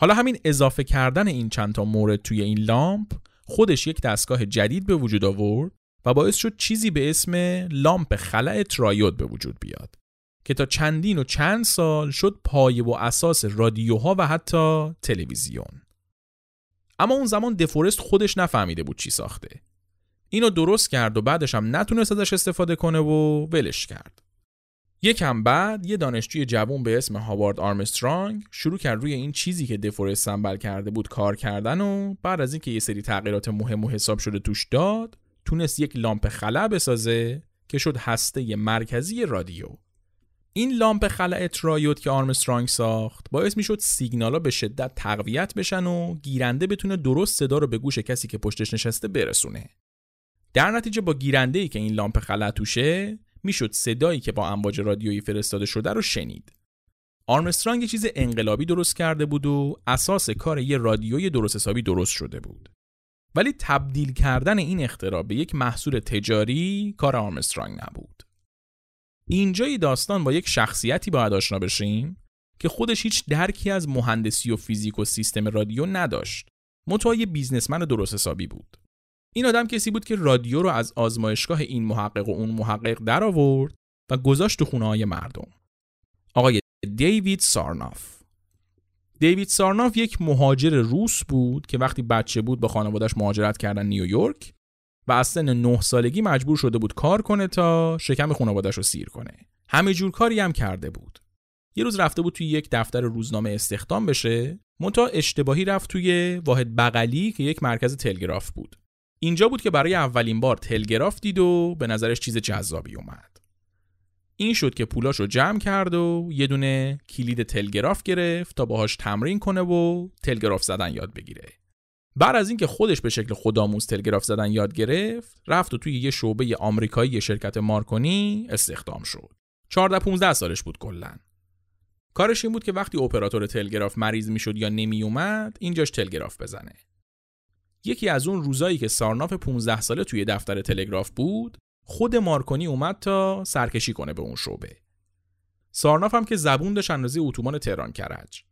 حالا همین اضافه کردن این چند تا مورد توی این لامپ خودش یک دستگاه جدید به وجود آورد و باعث شد چیزی به اسم لامپ خلع ترایود به وجود بیاد که تا چندین و چند سال شد پایه و اساس رادیوها و حتی تلویزیون. اما اون زمان دفورست خودش نفهمیده بود چی ساخته. اینو درست کرد و بعدش هم نتونست ازش استفاده کنه و ولش کرد. یکم بعد یه دانشجوی جوون به اسم هاوارد آرمسترانگ شروع کرد روی این چیزی که دفورست سنبل کرده بود کار کردن و بعد از اینکه یه سری تغییرات مهم و حساب شده توش داد تونست یک لامپ خلع بسازه که شد هسته مرکزی رادیو. این لامپ خلع ترایود که آرمسترانگ ساخت باعث می‌شد سیگنالا به شدت تقویت بشن و گیرنده بتونه درست صدا رو به گوش کسی که پشتش نشسته برسونه. در نتیجه با گیرنده ای که این لامپ خلع توشه می‌شد صدایی که با امواج رادیویی فرستاده شده رو شنید. آرمسترانگ چیز انقلابی درست کرده بود و اساس کار یه رادیوی درست حسابی درست شده بود. ولی تبدیل کردن این اختراع به یک محصول تجاری کار آرمسترانگ نبود. اینجای داستان با یک شخصیتی باید آشنا بشیم که خودش هیچ درکی از مهندسی و فیزیک و سیستم رادیو نداشت. متوای بیزنسمن درست حسابی بود. این آدم کسی بود که رادیو رو از آزمایشگاه این محقق و اون محقق در آورد و گذاشت تو خونه های مردم. آقای دیوید سارناف. دیوید سارناف یک مهاجر روس بود که وقتی بچه بود با خانوادش مهاجرت کردن نیویورک و از سن 9 سالگی مجبور شده بود کار کنه تا شکم خانوادش رو سیر کنه. همه جور کاری هم کرده بود. یه روز رفته بود توی یک دفتر روزنامه استخدام بشه منتها اشتباهی رفت توی واحد بغلی که یک مرکز تلگراف بود. اینجا بود که برای اولین بار تلگراف دید و به نظرش چیز جذابی اومد. این شد که پولاش رو جمع کرد و یه دونه کلید تلگراف گرفت تا باهاش تمرین کنه و تلگراف زدن یاد بگیره. بعد از اینکه خودش به شکل خودآموز تلگراف زدن یاد گرفت رفت و توی یه شعبه آمریکایی شرکت مارکونی استخدام شد. 14 15 سالش بود کلا. کارش این بود که وقتی اپراتور تلگراف مریض می‌شد یا نمی اومد اینجاش تلگراف بزنه. یکی از اون روزایی که سارناف 15 ساله توی دفتر تلگراف بود خود مارکونی اومد تا سرکشی کنه به اون شعبه. سارناف هم که زبون داشت اندازه اتوبان تهران کرج.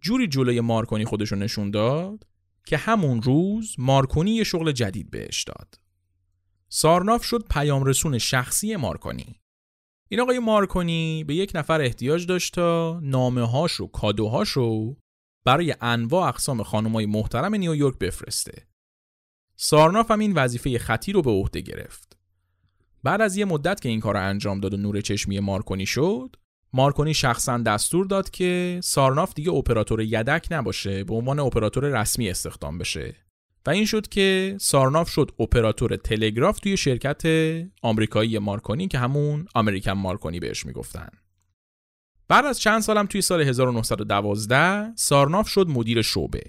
جوری جلوی مارکونی خودشو نشون داد که همون روز مارکونی یه شغل جدید بهش داد. سارناف شد پیام رسون شخصی مارکونی. این آقای مارکونی به یک نفر احتیاج داشت تا نامه هاش و کادوهاش رو برای انواع اقسام خانمای محترم نیویورک بفرسته. سارناف هم این وظیفه خطی رو به عهده گرفت. بعد از یه مدت که این کار رو انجام داد و نور چشمی مارکونی شد، مارکونی شخصا دستور داد که سارناف دیگه اپراتور یدک نباشه به عنوان اپراتور رسمی استخدام بشه و این شد که سارناف شد اپراتور تلگراف توی شرکت آمریکایی مارکونی که همون امریکن مارکونی بهش می‌گفتن بعد از چند سالم توی سال 1912 سارناف شد مدیر شعبه.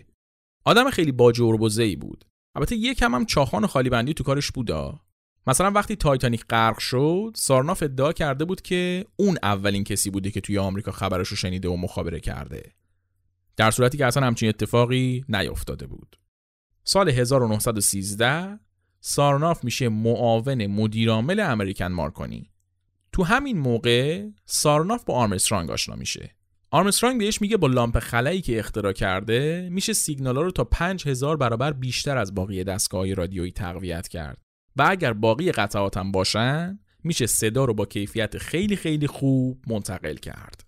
آدم خیلی با و بود. البته یکم هم چاخان و خالی بندی تو کارش بودا. مثلا وقتی تایتانیک غرق شد سارناف ادعا کرده بود که اون اولین کسی بوده که توی آمریکا خبرش رو شنیده و مخابره کرده. در صورتی که اصلا همچین اتفاقی نیفتاده بود. سال 1913 سارناف میشه معاون مدیرعامل امریکن مارکونی تو همین موقع سارناف با آرمسترانگ آشنا میشه. آرمسترانگ بهش میگه با لامپ خلایی که اختراع کرده میشه سیگنالا رو تا 5000 برابر بیشتر از باقی دستگاه رادیویی تقویت کرد. و اگر باقی قطعات هم باشن میشه صدا رو با کیفیت خیلی خیلی خوب منتقل کرد.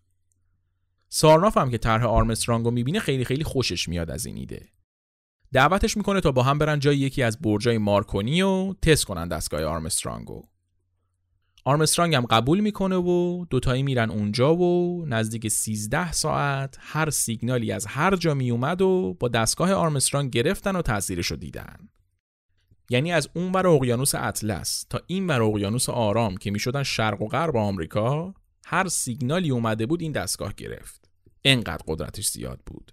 سارناف هم که طرح آرمسترانگ رو می‌بینه خیلی خیلی خوشش میاد از این ایده. دعوتش می‌کنه تا با هم برن جای یکی از برجای مارکونی و تست کنن دستگاه آرمسترانگو آرمسترانگ هم قبول می‌کنه و دوتایی میرن اونجا و نزدیک 13 ساعت هر سیگنالی از هر جا میومد و با دستگاه آرمسترانگ گرفتن و تاثیرش رو دیدن. یعنی از اون بر اقیانوس اطلس تا این بر اقیانوس آرام که می‌شدن شرق و غرب آمریکا هر سیگنالی اومده بود این دستگاه گرفت. انقدر قدرتش زیاد بود.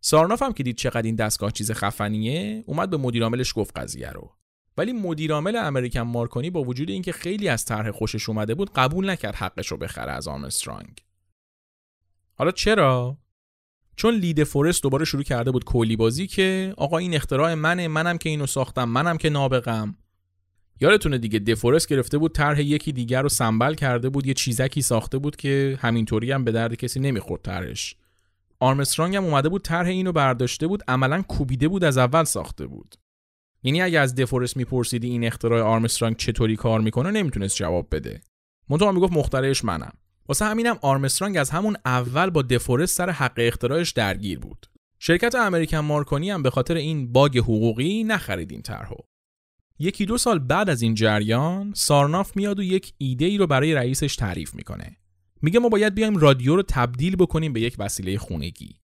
سارناف هم که دید چقدر این دستگاه چیز خفنیه اومد به مدیرعاملش گفت قضیه رو. ولی مدیرعامل امریکن مارکونی با وجود اینکه خیلی از طرح خوشش اومده بود قبول نکرد حقش رو بخره از آرمسترانگ. حالا چرا؟ چون لید فورست دوباره شروع کرده بود کلی بازی که آقا این اختراع منه منم که اینو ساختم منم که نابغم. یادتونه دیگه دفورست گرفته بود طرح یکی دیگر رو سنبل کرده بود یه چیزکی ساخته بود که همینطوری هم به درد کسی نمی‌خورد طرحش. آرمسترانگ هم اومده بود طرح اینو برداشته بود عملا کوبیده بود از اول ساخته بود. یعنی اگه از دفورست میپرسیدی این اختراع آرمسترانگ چطوری کار می‌کنه نمی‌تونست جواب بده. منتها می‌گفت مخترعش منم. واسه همینم آرمسترانگ از همون اول با دفورست سر حق اختراعش درگیر بود. شرکت امریکن مارکونی هم به خاطر این باگ حقوقی نخرید این طرحو. یکی دو سال بعد از این جریان سارناف میاد و یک ایده ای رو برای رئیسش تعریف می‌کنه. میگه ما باید بیایم رادیو رو تبدیل بکنیم به یک وسیله خونگی.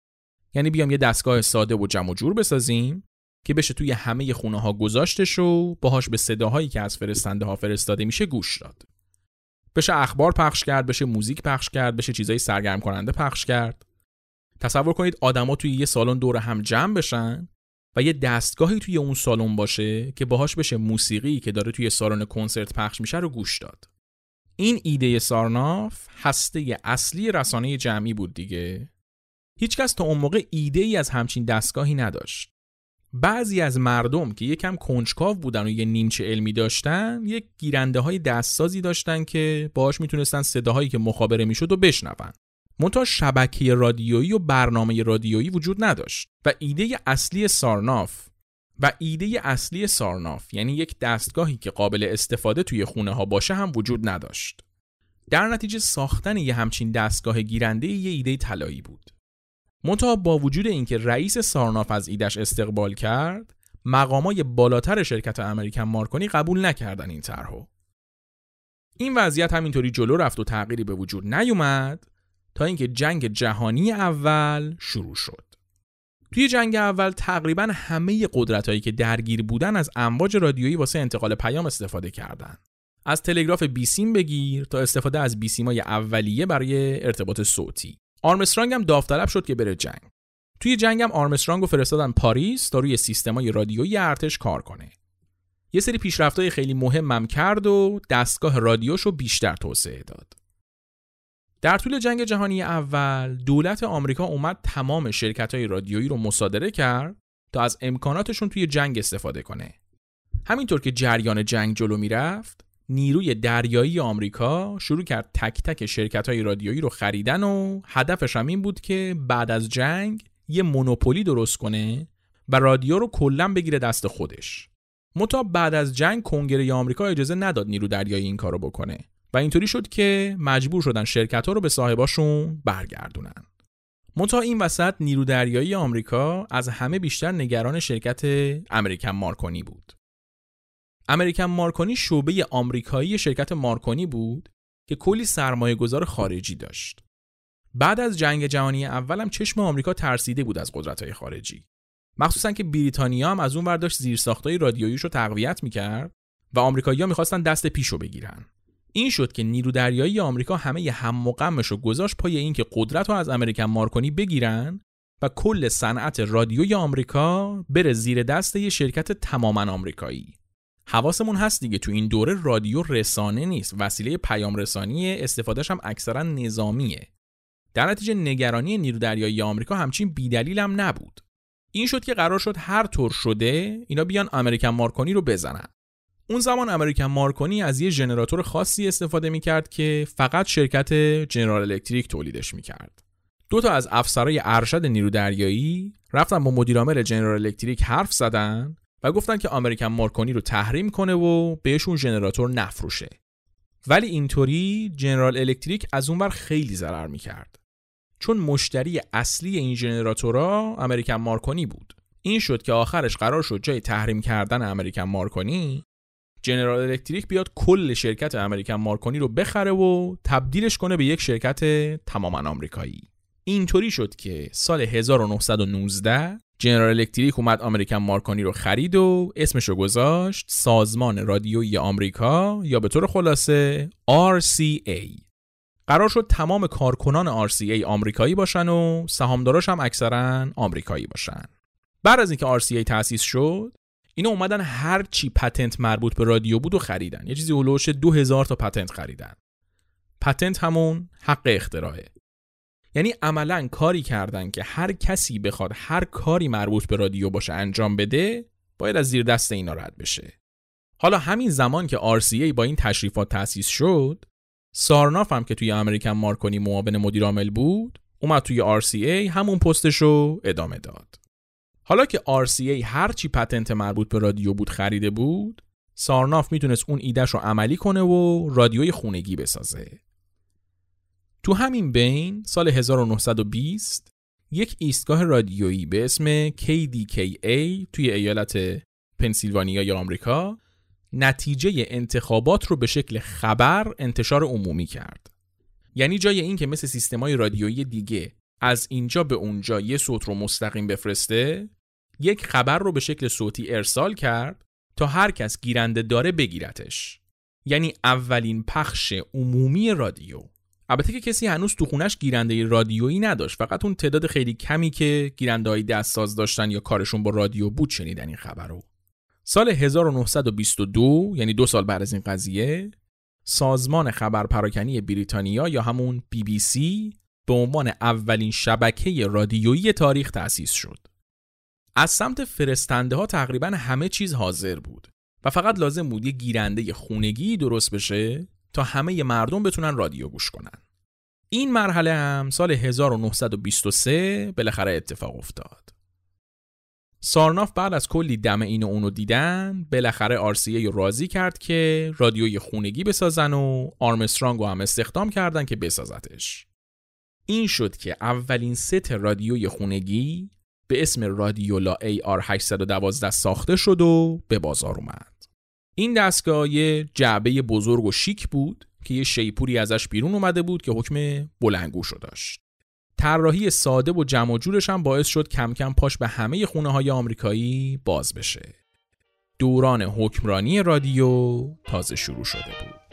یعنی بیام یه دستگاه ساده و جمع جور بسازیم که بشه توی همه خونه ها گذاشتش و باهاش به صداهایی که از فرستنده ها فرستاده میشه گوش داد. بشه اخبار پخش کرد بشه موزیک پخش کرد بشه چیزای سرگرم کننده پخش کرد. تصور کنید آدما توی یه سالن دور هم جمع بشن و یه دستگاهی توی اون سالن باشه که باهاش بشه موسیقی که داره توی سالن کنسرت پخش میشه رو گوش داد. این ایده سارناف هسته اصلی رسانه جمعی بود دیگه. هیچکس تا اون موقع ایده ای از همچین دستگاهی نداشت. بعضی از مردم که یکم کنجکاو بودن و یه نیمچه علمی داشتن یک گیرنده های دستسازی داشتن که باهاش می‌تونستن صداهایی که مخابره می‌شد و بشنون منتها شبکه رادیویی و برنامه رادیویی وجود نداشت و ایده اصلی سارناف و ایده اصلی سارناف یعنی یک دستگاهی که قابل استفاده توی خونه ها باشه هم وجود نداشت. در نتیجه ساختن یه همچین دستگاه گیرنده یه ایده طلایی بود. منتها با وجود اینکه رئیس سارناف از ایدش استقبال کرد، مقامای بالاتر شرکت امریکن مارکونی قبول نکردن این طرحو. این وضعیت همینطوری جلو رفت و تغییری به وجود نیومد تا اینکه جنگ جهانی اول شروع شد. توی جنگ اول تقریبا همه قدرتهایی که درگیر بودن از امواج رادیویی واسه انتقال پیام استفاده کردند. از تلگراف بیسیم بگیر تا استفاده از بیسیمای اولیه برای ارتباط صوتی. آرمسترانگ هم داوطلب شد که بره جنگ. توی جنگ هم آرمسترانگ رو فرستادن پاریس تا روی سیستمای رادیویی ارتش کار کنه. یه سری پیشرفت‌های خیلی مهمم کرد و دستگاه رادیوش رو بیشتر توسعه داد. در طول جنگ جهانی اول دولت آمریکا اومد تمام شرکت های رادیویی رو مصادره کرد تا از امکاناتشون توی جنگ استفاده کنه. همینطور که جریان جنگ جلو می‌رفت نیروی دریایی آمریکا شروع کرد تک تک شرکت های رادیویی رو خریدن و هدفش هم این بود که بعد از جنگ یه مونوپولی درست کنه و رادیو رو کلا بگیره دست خودش. متا بعد از جنگ کنگره آمریکا اجازه نداد نیرو دریایی این کارو بکنه و اینطوری شد که مجبور شدن شرکت ها رو به صاحباشون برگردونن. متا این وسط نیرو دریایی آمریکا از همه بیشتر نگران شرکت امریکن مارکونی بود. امریکن مارکونی شعبه آمریکایی شرکت مارکونی بود که کلی سرمایه گذار خارجی داشت. بعد از جنگ جهانی اول هم چشم آمریکا ترسیده بود از قدرت‌های خارجی. مخصوصا که بریتانیا هم از اون ورداشت زیرساختای رادیوییش رو تقویت می‌کرد و آمریکایی‌ها می‌خواستن دست پیشو بگیرن. این شد که نیرو دریایی آمریکا همه هم و غمش رو گذاشت پای اینکه قدرت رو از امریکن مارکونی بگیرن و کل صنعت رادیوی آمریکا بره زیر دست یه شرکت تماما آمریکایی. حواسمون هست دیگه. تو این دوره رادیو رسانه نیست. وسیله پیام رسانی استفادهش هم اکثرا نظامیه. در نتیجه نگرانی نیرو دریایی آمریکا همچین بیدلیل هم نبود. این شد که قرار شد هر طور شده اینا بیان امریکن مارکونی رو بزنن. اون زمان امریکن مارکونی از یه ژنراتور خاصی استفاده می‌کرد که فقط شرکت جنرال الکتریک تولیدش می‌کرد. دو تا از افسرهای ارشد نیرو دریایی رفتن با مدیرعامل جنرال الکتریک حرف زدن و گفتن که American Marconi رو تحریم کنه و بهشون ژنراتور نفروشه. ولی اینطوری جنرال الکتریک از اونور خیلی ضرر می‌کرد. چون مشتری اصلی این ژنراتورها American Marconi بود. این شد که آخرش قرار شد جای تحریم کردن American Marconi جنرال الکتریک بیاد کل شرکت امریکن مارکونی رو بخره و تبدیلش کنه به یک شرکت تماما آمریکایی. اینطوری شد که سال 1919 جنرال الکتریک اومد امریکن مارکونی رو خرید و اسمش رو گذاشت سازمان رادیویی آمریکا یا به طور خلاصه RCA قرار شد تمام کارکنان RCA آمریکایی باشن و سهامداراش هم اکثرا آمریکایی باشن. بعد از اینکه RCA تأسیس شد اینا اومدن هر چی پتنت مربوط به رادیو بود و خریدن. یه چیزی هلوش 2000 تا پتنت خریدن. پتنت همون حق اختراعه. یعنی عملا کاری کردن که هر کسی بخواد هر کاری مربوط به رادیو باشه انجام بده باید از زیر دست اینا رد بشه. حالا همین زمان که RCA با این تشریفات تأسیس شد سارناف هم که توی امریکن مارکونی معاون مدیر عامل بود اومد توی RCA همون پستش رو ادامه داد. حالا که RCA هر چی پتنت مربوط به رادیو بود خریده بود سارناف می‌تونست اون ایدهش رو عملی کنه و رادیوی خونگی بسازه. تو همین بین سال 1920 یک ایستگاه رادیویی به اسم KDKA توی ایالت پنسیلوانیا یا آمریکا نتیجه انتخابات رو به شکل خبر انتشار عمومی کرد. یعنی جای این که مثل سیستمای رادیویی دیگه از اینجا به اونجا یه صوت رو مستقیم بفرسته یک خبر رو به شکل صوتی ارسال کرد تا هر کس گیرنده داره بگیرتش یعنی اولین پخش عمومی رادیو البته که کسی هنوز تو خونش گیرنده رادیویی نداشت. فقط اون تعداد خیلی کمی که گیرنده های دستساز داشتن یا کارشون با رادیو بود شنیدن این خبر رو سال 1922 یعنی دو سال بعد از این قضیه سازمان خبر پراکنی بریتانیا یا همون سی به عنوان اولین شبکه رادیویی تاریخ تأسیس شد. از سمت فرستنده ها تقریبا همه چیز حاضر بود و فقط لازم بود یه گیرنده خونگی درست بشه. تا همه مردم بتونن رادیو گوش کنن. این مرحله هم سال 1923 بالاخره اتفاق افتاد. سارناف بعد از کلی دم این و اونو دیدن بالاخره آرسیه راضی کرد که رادیوی خونگی بسازن و آرمسترانگ هم استخدام کردن که بسازتش. این شد که اولین ست رادیوی خونگی به اسم رادیولا AR812 ساخته شد و به بازار اومد. این دستگاه یه جعبه بزرگ و شیک بود که یه شیپوری ازش بیرون اومده بود که حکم بلنگوشو داشت. طراحی ساده و جمع جورش هم باعث شد کم کم پاش به همه خونه های آمریکایی باز بشه. دوران حکمرانی رادیو تازه شروع شده بود.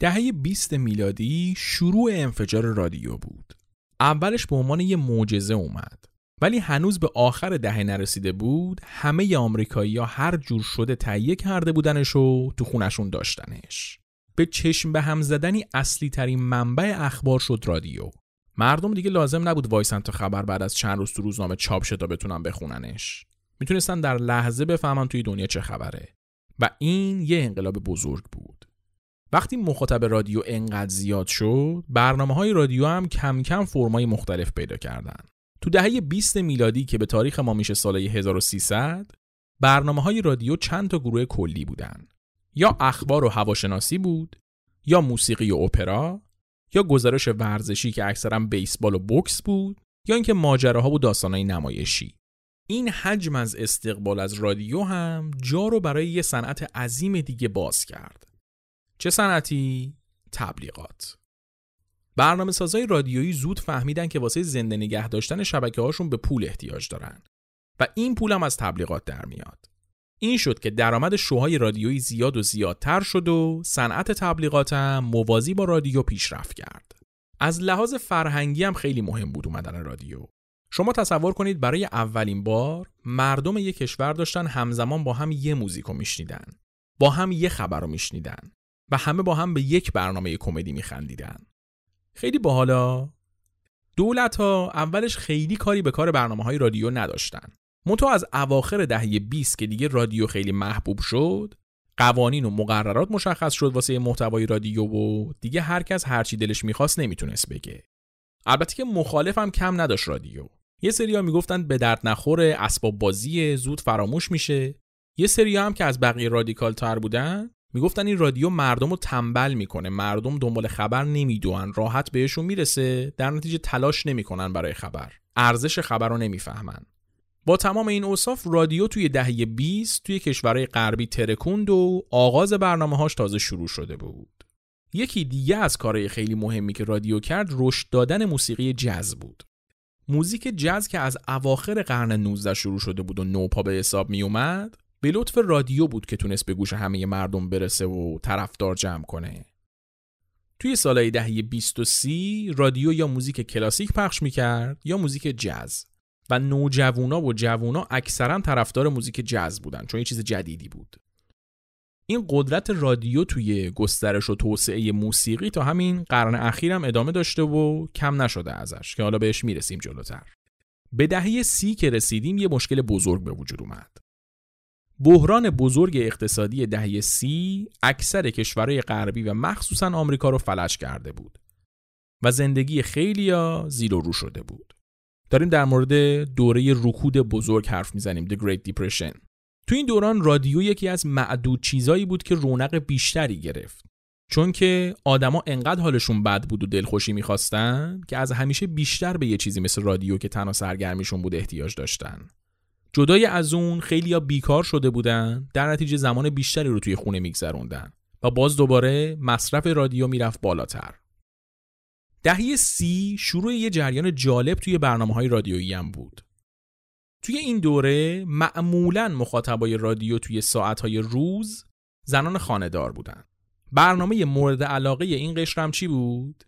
دهه 20 میلادی شروع انفجار رادیو بود. اولش به عنوان یه معجزه اومد. ولی هنوز به آخر دهه نرسیده بود همه آمریکایی ها هر جور شده تهیه کرده بودنش و تو خونشون داشتنش. به چشم به هم زدنی اصلی ترین منبع اخبار شد رادیو. مردم دیگه لازم نبود وایسن تا خبر بعد از چند روز تو روزنامه چاپ شد تا بتونن بخوننش. می‌تونستن در لحظه بفهمن توی دنیا چه خبره. و این یه انقلاب بزرگ بود. وقتی مخاطب رادیو انقدر زیاد شد برنامه های رادیو هم کم کم فرمای مختلف پیدا کردن. تو دهه 20 میلادی که به تاریخ ما میشه سال 1300 برنامه های رادیو چند تا گروه کلی بودن. یا اخبار و هواشناسی بود یا موسیقی و اپرا یا گزارش ورزشی که اکثرا بیسبال و بوکس بود یا اینکه ماجراها و داستانهای نمایشی. این حجم از استقبال از رادیو هم جا رو برای یه صنعت عظیم دیگه باز کرد. چه صنعتی تبلیغات برنامه سازای رادیویی زود فهمیدن که واسه زنده نگه داشتن شبکه هاشون به پول احتیاج دارن و این پول هم از تبلیغات در میاد. این شد که درآمد شوهای رادیویی زیاد و زیادتر شد و صنعت تبلیغات هم موازی با رادیو پیشرفت کرد. از لحاظ فرهنگی هم خیلی مهم بود اومدن رادیو. شما تصور کنید برای اولین بار مردم یک کشور داشتن همزمان با هم یه موزیک رو میشنیدن. با هم یه خبر رو میشنیدن و همه با هم به یک برنامه کمدی میخندیدن. خیلی باحالا دولت ها اولش خیلی کاری به کار برنامه های رادیو نداشتن. منتها از اواخر دهه 20 که دیگه رادیو خیلی محبوب شد قوانین و مقررات مشخص شد واسه محتوای رادیو و دیگه هر کس هرچی دلش می‌خواست نمی‌تونست بگه. البته که مخالف هم کم نداشت رادیو. یه سریا می‌گفتن به درد نخور اسباب بازی زود فراموش میشه. یه سریا هم که از بقیه رادیکال تر بودن می‌گفتن این رادیو مردم رو تنبل می‌کنه. مردم دنبال خبر نمی‌دونن راحت بهشون می‌رسه. در نتیجه تلاش نمی‌کنن برای خبر. ارزش خبر رو نمی‌فهمن. با تمام این اوصاف رادیو توی دهه 20 توی کشورهای غربی ترکوند و آغاز برنامه هاش تازه شروع شده بود. یکی دیگه از کارهای خیلی مهمی که رادیو کرد رشد دادن موسیقی جز بود. موزیک جز که از اواخر قرن 19 شروع شده بود و نوپا به حساب می اومد به لطف رادیو بود که تونست به گوش همه مردم برسه و طرفدار جمع کنه. توی سالهای دهه 20 و 30 رادیو یا موزیک کلاسیک پخش می‌کرد یا موزیک جز و نوجوونا و جوونا اکثرا طرفدار موزیک جز بودن چون یه چیز جدیدی بود. این قدرت رادیو توی گسترش و توسعه موسیقی تا همین قرن اخیرم ادامه داشته و کم نشده ازش که حالا بهش می‌رسیم جلوتر. به دهه سی که رسیدیم یه مشکل بزرگ به وجود اومد. بحران بزرگ اقتصادی دهه سی اکثر کشورهای غربی و مخصوصا آمریکا رو فلج کرده بود و زندگی خیلیا زیر و رو شده بود. داریم در مورد دوره رکود بزرگ حرف می‌زنیم The Great Depression. تو این دوران رادیو یکی از معدود چیزایی بود که رونق بیشتری گرفت. چون که آدما انقدر حالشون بد بود و دلخوشی می‌خواستن که از همیشه بیشتر به یه چیزی مثل رادیو که تنها سرگرمیشون بود احتیاج داشتن. جدای از اون خیلی ها بیکار شده بودن در نتیجه زمان بیشتری رو توی خونه میگذروندن و باز دوباره مصرف رادیو می‌رفت بالاتر. دهه سی شروع یه جریان جالب توی برنامه های رادیویی هم بود. توی این دوره معمولا مخاطبای رادیو توی ساعتهای روز زنان خاندار بودن. برنامه مورد علاقه این قشرم چی بود؟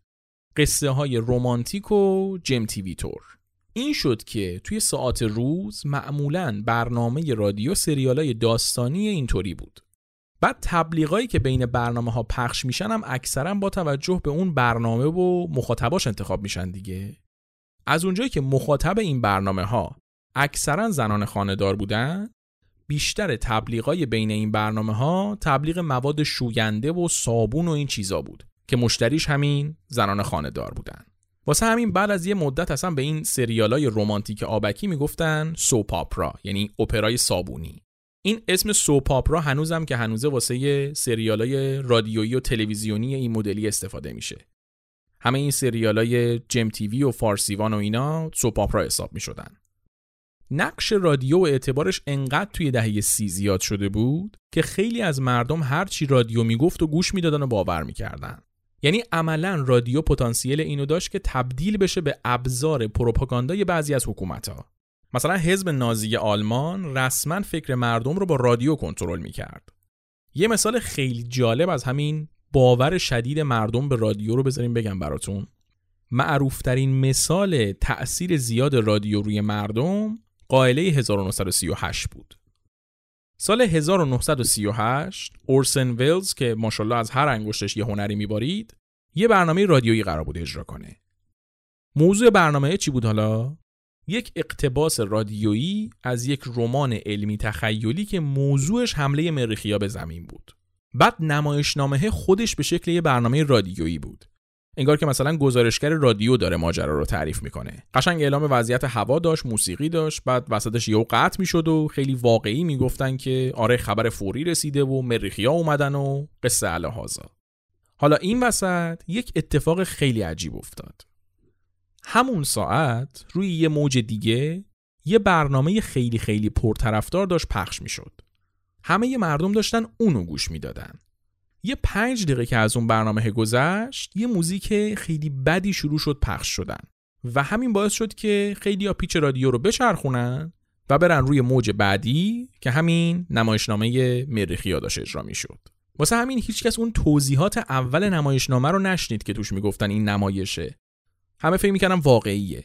قصه های رومانتیک و جم تیوی تور این شد که توی ساعت روز معمولا برنامه رادیو سریالای داستانی اینطوری بود. بعد تبلیغایی که بین برنامه ها پخش میشن هم اکثرا با توجه به اون برنامه و مخاطباش انتخاب میشن دیگه. از اونجایی که مخاطب این برنامه ها اکثرا زنان خانهدار بودن بیشتر تبلیغای بین این برنامه ها تبلیغ مواد شوینده و صابون و این چیزا بود که مشتریش همین زنان خانهدار بودن. واسه همین بعد از یه مدت اصلا به این سریالای رمانتیک آبکی می‌گفتن سوپاپرا یعنی اپرای صابونی. این اسم سوپاپرا هنوزم که هنوزه واسه سریالای رادیویی و تلویزیونی این مدلی استفاده میشه. همه این سریالای جم تیوی و فارسیوان و اینا سوپاپرا حساب می‌شدن. نقش رادیو و اعتبارش انقدر توی دهه سی زیاد شده بود که خیلی از مردم هرچی رادیو می‌گفت و گوش می‌دادن و باور می‌کردن. یعنی عملا رادیو پتانسیل اینو داشت که تبدیل بشه به ابزار پروپاگاندای بعضی از حکومتها. مثلا حزب نازی آلمان رسما فکر مردم رو با رادیو کنترل می‌کرد. یه مثال خیلی جالب از همین باور شدید مردم به رادیو رو بذاریم بگم براتون. معروفترین مثال تأثیر زیاد رادیو روی مردم قائله 1938 بود. سال 1938 اورسن ویلز که ماشاءالله از هر انگشتش یه هنری میبارید یه برنامه رادیویی قرار بود اجرا کنه. موضوع برنامه چی بود حالا؟ یک اقتباس رادیویی از یک رمان علمی تخیلی که موضوعش حمله مریخیا به زمین بود. بعد نمایشنامه خودش به شکل یه برنامه رادیویی بود. انگار که مثلا گزارشگر رادیو داره ماجرا رو تعریف می‌کنه. قشنگ اعلام وضعیت هوا داشت موسیقی داشت بعد وسطش یهو قطع می‌شد و خیلی واقعی می‌گفتن که آره خبر فوری رسیده و مریخیا اومدن و قصه الهازا. حالا این وسط یک اتفاق خیلی عجیب افتاد. همون ساعت روی یه موج دیگه یه برنامه خیلی خیلی پرطرفدار داشت پخش می‌شد. همه مردم داشتن اونو گوش می‌دادن. یه پنج دقیقه که از اون برنامه گذشت یه موزیک خیلی بدی شروع شد پخش شدن. و همین باعث شد که خیلی ها پیچ رادیو رو بچرخونن و برن روی موج بعدی که همین نمایشنامه مریخیا داشت اجرا می‌شد. واسه همین هیچکس اون توضیحات اول نمایشنامه رو نشنید که توش می‌گفتن این نمایشه. همه فکر می‌کردن واقعیه.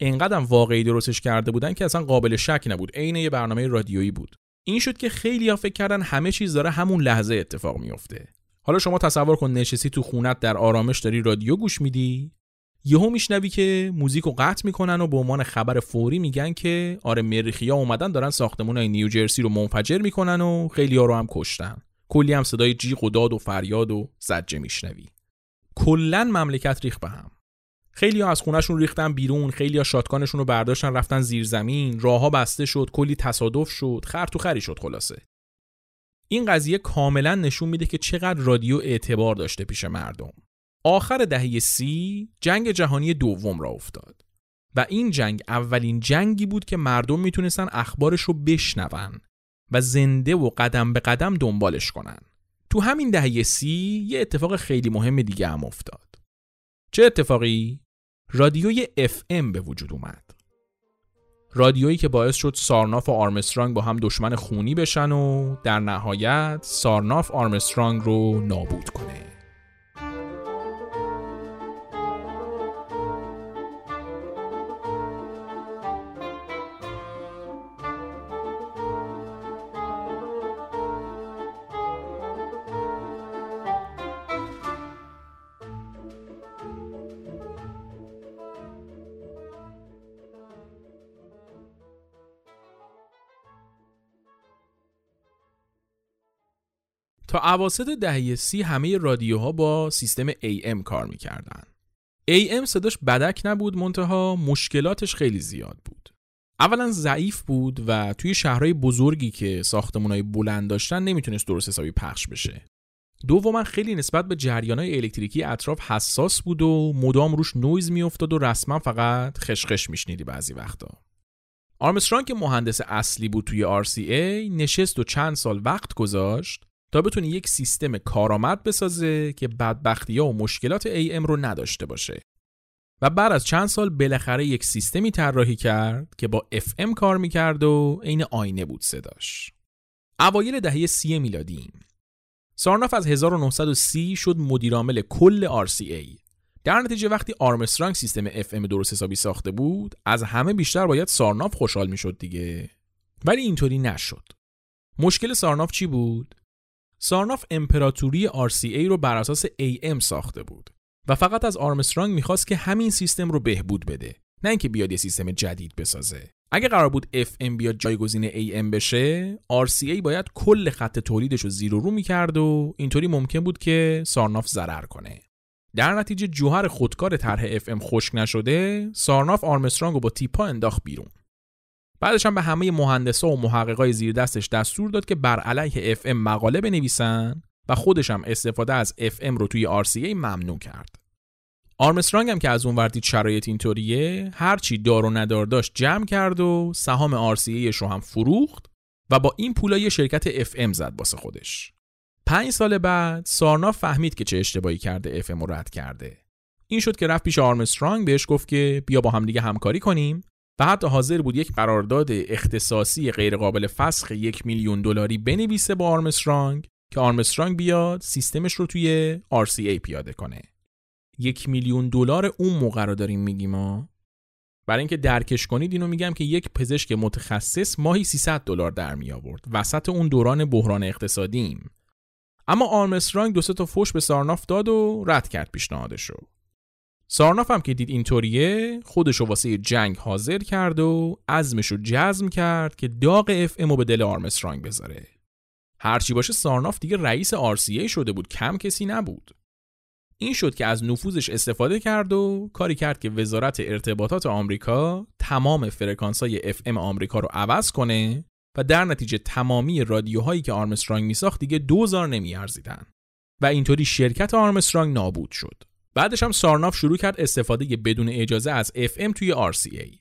انقدرم واقعی درستش کرده بودن که اصلا قابل شک نبود. عین یه برنامه رادیویی بود. این شد که خیلی ها فکر کردن همه چیز داره همون لحظه اتفاق میفته حالا شما تصور کن نشستی تو خونت در آرامش داری رادیو گوش میدی. یهو میشنوی که موزیک رو قطع می‌کنن و به عنوان خبر فوری میگن که آره مریخیا اومدن دارن ساختمون نیوجرسی رو منفجر می‌کنن و خیلی ها رو هم کشتن. کلی هم صدای جیغ و داد و فریاد و زجه میشنوی. کلا مملکت ریخ به هم. خیلی ها از خونهشون ریختن بیرون خیلی ها شاتکانشون رو برداشتن رفتن زیر زمین راهها بسته شد کلی تصادف شد خر تو خری شد خلاصه. این قضیه کاملا نشون میده که چقدر رادیو اعتبار داشته پیش مردم. آخر دهه سی جنگ جهانی دوم را افتاد و این جنگ اولین جنگی بود که مردم می‌تونستن اخبارش رو بشنون و زنده و قدم به قدم دنبالش کنن. تو همین دهه سی یه اتفاق خیلی مهم دیگه هم افتاد. چه اتفاقی؟ رادیوی FM به وجود اومد. رادیویی که باعث شد سارناف و آرمسترانگ با هم دشمن خونی بشن و در نهایت سارناف آرمسترانگ رو نابود کنه. تا اواسط دهه سی همه رادیوها با سیستم AM کار می‌کردن. AM صداش بدک نبود منتها مشکلاتش خیلی زیاد بود. اولا ضعیف بود و توی شهرهای بزرگی که ساختمانهای بلند داشتن نمی‌تونست درست حسابی پخش بشه. دوما خیلی نسبت به جریانهای الکتریکی اطراف حساس بود و مدام روش نویز میافتاد و رسما فقط خشخش میشنیدی بعضی وقتا. آرمسترانگ که مهندس اصلی بود توی RCA نشست و چند سال وقت گذاشت تا بتونه یک سیستم کارآمد بسازه که بدبختی ها و مشکلات AM رو نداشته باشه. و بعد از چند سال بالاخره یک سیستمی طراحی کرد که با FM کار می‌کرد و عین آینه بود صداش. اوایل دهه سی میلادی. سارناف از 1930 شد مدیرعامل کل RCA در نتیجه وقتی آرمسترانگ سیستم FM درست حسابی ساخته بود از همه بیشتر باید سارناف خوشحال می‌شد دیگه. ولی اینطوری نشد. مشکل سارناف چی بود؟ سارناف امپراتوری RCA رو بر اساس AM ساخته بود و فقط از آرمسترانگ می‌خواست که همین سیستم رو بهبود بده نه اینکه بیاد یه سیستم جدید بسازه. اگه قرار بود FM بیاد جایگزین AM بشه RCA باید کل خط تولیدش رو زیر و رو می‌کرد و اینطوری ممکن بود که سارناف ضرر کنه. در نتیجه جوهر خودکار طرح FM خشک نشده سارناف آرمسترانگ رو با تیپا انداخت بیرون. بعدش هم به همه مهندسا و محققای زیر دستش دستور داد که بر علیه FM مقاله بنویسن و خودش هم استفاده از FM رو توی RCA ممنوع کرد. آرمسترانگ هم که از اون وردید شرایط اینطوریه هرچی دار و ندار داشت جمع کرد و سهام RCA رو هم فروخت و با این پولا یه شرکت FM زد واسه خودش. پنج سال بعد سارنا فهمید که چه اشتباهی کرده FM رو رد کرده. این شد که رفت پیش آرمسترانگ بهش گفت که بیا با هم دیگه همکاری کنیم و حتی حاضر بود یک قرارداد اختصاصی غیرقابل فسخ یک میلیون دلاری بنویسه با آرمسترانگ که آرمسترانگ بیاد سیستمش رو توی RCA پیاده کنه. یک میلیون دلار اون موقع رو داریم میگیم ما برای اینکه درکش کنید اینو میگم که یک پزشک متخصص ماهی 300 دلار در می آورد. وسط اون دوران بحران اقتصادیم. اما آرمسترانگ دو تا فوش به سارناف داد و رد کرد پیشنهادشو. سارناف هم که دید اینطوریه خودشو واسه جنگ حاضر کرد و عزمشو جزم کرد که داغ اف امو به دل آرمسترانگ بذاره. هرچی باشه سارناف دیگه رئیس RCA شده بود کم کسی نبود. این شد که از نفوذش استفاده کرد و کاری کرد که وزارت ارتباطات آمریکا تمام فرکانسای FM آمریکا رو عوض کنه و در نتیجه تمامی رادیوهایی که آرمسترانگ میساخت دیگه دوزار نمیارزیدن. و اینطوری شرکت آرمسترانگ نابود شد. بعدش هم سارناف شروع کرد استفاده بدون اجازه از FM توی RCA.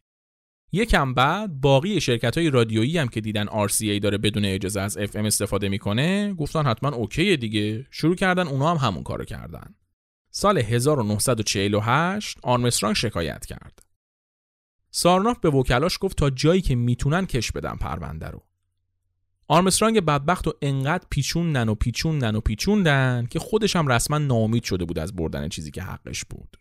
یکم بعد باقی شرکت های رادیویی هم که دیدن RCA داره بدون اجازه از FM استفاده می‌کنه گفتن حتما اوکیه دیگه. شروع کردن اونا هم همون کارو کردن. سال 1948 آرمسترانگ شکایت کرد. سارناف به وکلاش گفت تا جایی که می‌تونن کش بدن پرونده رو. آرمسترانگ بدبخت و انقدر پیچوندن و پیچوندن و پیچوندن که خودش هم رسما ناامید شده بود از بردن چیزی که حقش بود.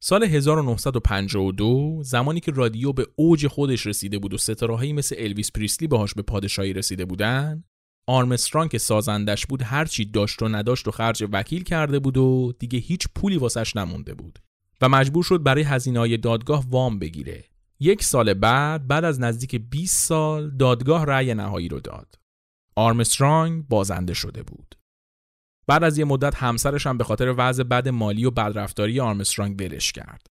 سال 1952 زمانی که رادیو به اوج خودش رسیده بود و ستارهایی مثل الویس پریسلی باهاش به پادشاهی رسیده بودن آرمسترانگ که سازندش بود هرچی داشت و نداشت و خرج وکیل کرده بود و دیگه هیچ پولی واسش نمونده بود و مجبور شد برای هزینه دادگاه وام بگیره. یک سال بعد بعد از نزدیک 20 سال دادگاه رأی نهایی رو داد آرمسترانگ بازنده شده بود بعد از یه مدت همسرش هم به خاطر وضع بد مالی و بدرفتاری آرمسترانگ ولش کرد.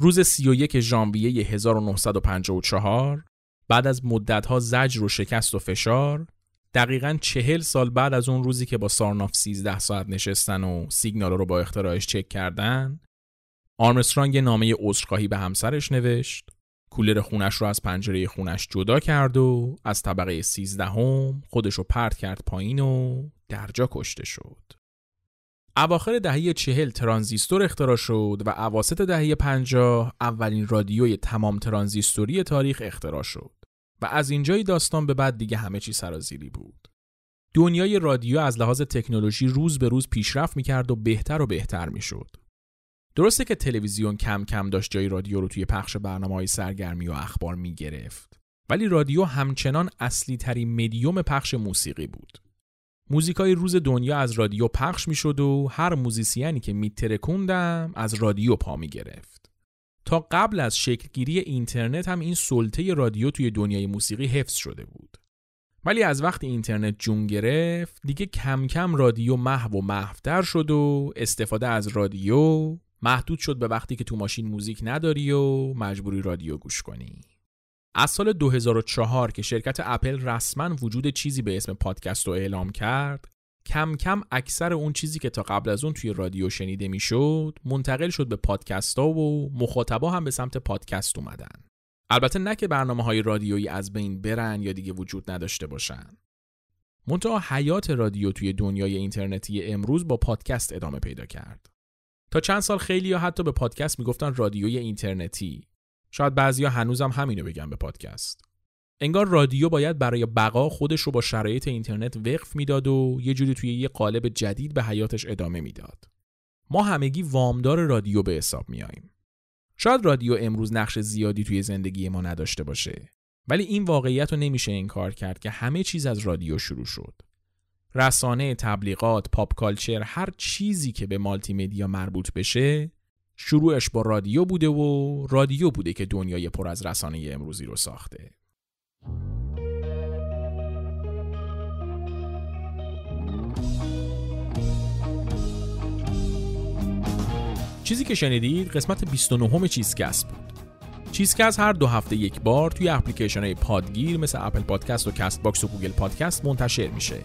روز 31 ژانویه 1954 بعد از مدتها زجر و شکست و فشار دقیقا چهل سال بعد از اون روزی که با سارناف 13 ساعت نشستن و سیگنال رو با اختراعش چک کردن آرمسترانگ نامه عذرخواهی به همسرش نوشت کولر خونش رو از پنجره خونش جدا کرد و از طبقه سیزدهم خودش رو پرت کرد پایین و درجا کشته شد. اواخر دهه چهل ترانزیستور اختراع شد و اواسط دهه پنجاه اولین رادیوی تمام ترانزیستوری تاریخ اختراع شد و از اینجای داستان به بعد دیگه همه چی سرازیری بود. دنیای رادیو از لحاظ تکنولوژی روز به روز پیشرفت می‌کرد و بهتر و بهتر می‌شد. درسته که تلویزیون کم کم داشت جای رادیو رو توی پخش برنامه های سرگرمی و اخبار می گرفت. ولی رادیو همچنان اصلی ترین مدیوم پخش موسیقی بود. موزیکای روز دنیا از رادیو پخش می شد و هر موزیسیانی که می ترکوندم از رادیو پا می گرفت. تا قبل از شکلگیری اینترنت هم این سلطه رادیو توی دنیای موسیقی حفظ شده بود. ولی از وقتی اینترنت جون گرفت دیگه کم کم رادیو محو و محفتر شد و استفاده از رادیو محدود شد به وقتی که تو ماشین موزیک نداری و مجبوری رادیو گوش کنی. از سال 2004 که شرکت اپل رسما وجود چیزی به اسم پادکست رو اعلام کرد کم کم اکثر اون چیزی که تا قبل از اون توی رادیو شنیده می‌شد منتقل شد به پادکست ها و مخاطبا هم به سمت پادکست اومدن. البته نه که برنامه های رادیویی از بین برن یا دیگه وجود نداشته باشن. منتها حیات رادیو توی دنیای اینترنتی امروز با پادکست ادامه پیدا کرد. تا چند سال خیلی یا حتی به پادکست می‌گفتن رادیوی اینترنتی. شاید بعضیا هنوزم همینو بگن به پادکست. انگار رادیو باید برای بقا خودش رو با شرایط اینترنت وقف می‌داد و یه جوری توی یه قالب جدید به حیاتش ادامه می‌داد. ما همگی وامدار رادیو به حساب میاییم شاید رادیو امروز نقش زیادی توی زندگی ما نداشته باشه ولی این واقعیت رو نمیشه انکار کرد که همه چیز از رادیو شروع شد. رسانه تبلیغات pop culture هر چیزی که به مالتی مدیا مربوط بشه شروعش با رادیو بوده و رادیو بوده که دنیای پر از رسانه امروزی رو ساخته. چیزی که شنیدید قسمت 29 چیزکست بود. چیزکست هر دو هفته یک بار توی اپلیکیشن های پادگیر مثل Apple Podcast و Castbox و Google Podcast منتشر میشه.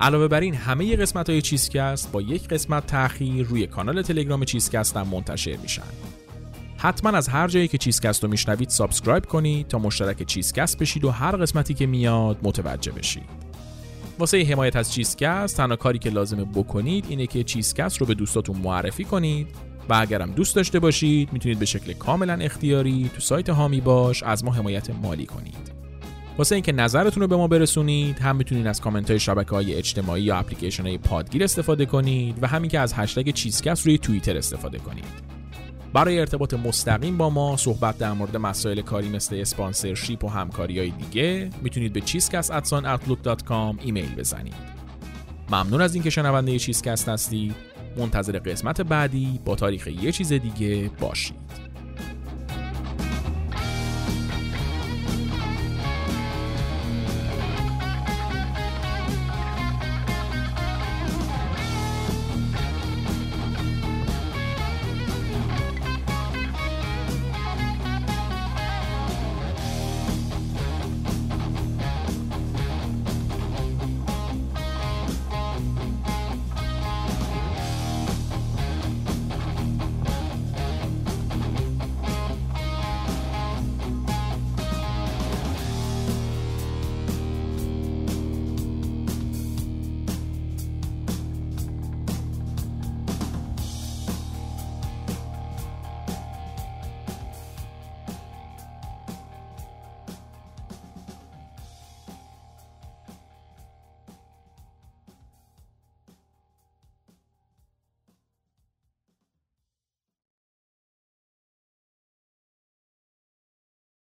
علاوه بر این همه قسمت های چیزکست با یک قسمت تاخیر روی کانال تلگرام چیزکست هم منتشر میشن. حتما از هر جایی که چیزکست رو میشنوید subscribe کنید تا مشترک چیزکست بشید و هر قسمتی که میاد متوجه بشید. واسه حمایت از چیزکست تنها کاری که لازمه بکنید اینه که چیزکست رو به دوستاتون معرفی کنید و اگرم دوست داشته باشید می‌تونید به شکل کاملا اختیاری تو سایت حامی باش از ما حمایت مالی کنید. واسه اینکه نظرتون رو به ما برسونید هم می‌تونید از کامنت های شبکه های اجتماعی یا اپلیکیشن های پادگیر استفاده کنید و همین که از هشتگ چیزکست روی توییتر استفاده کنید برای ارتباط مستقیم با ما صحبت در مورد مسائل کاری مثل sponsorship و همکاری های دیگه می‌تونید به cheesecast@outlook.com ایمیل بزنید. ممنون از اینکه شنونده چیزکست هستید. منتظر قسمت بعدی با تاریخ یه چیز دیگه باشید.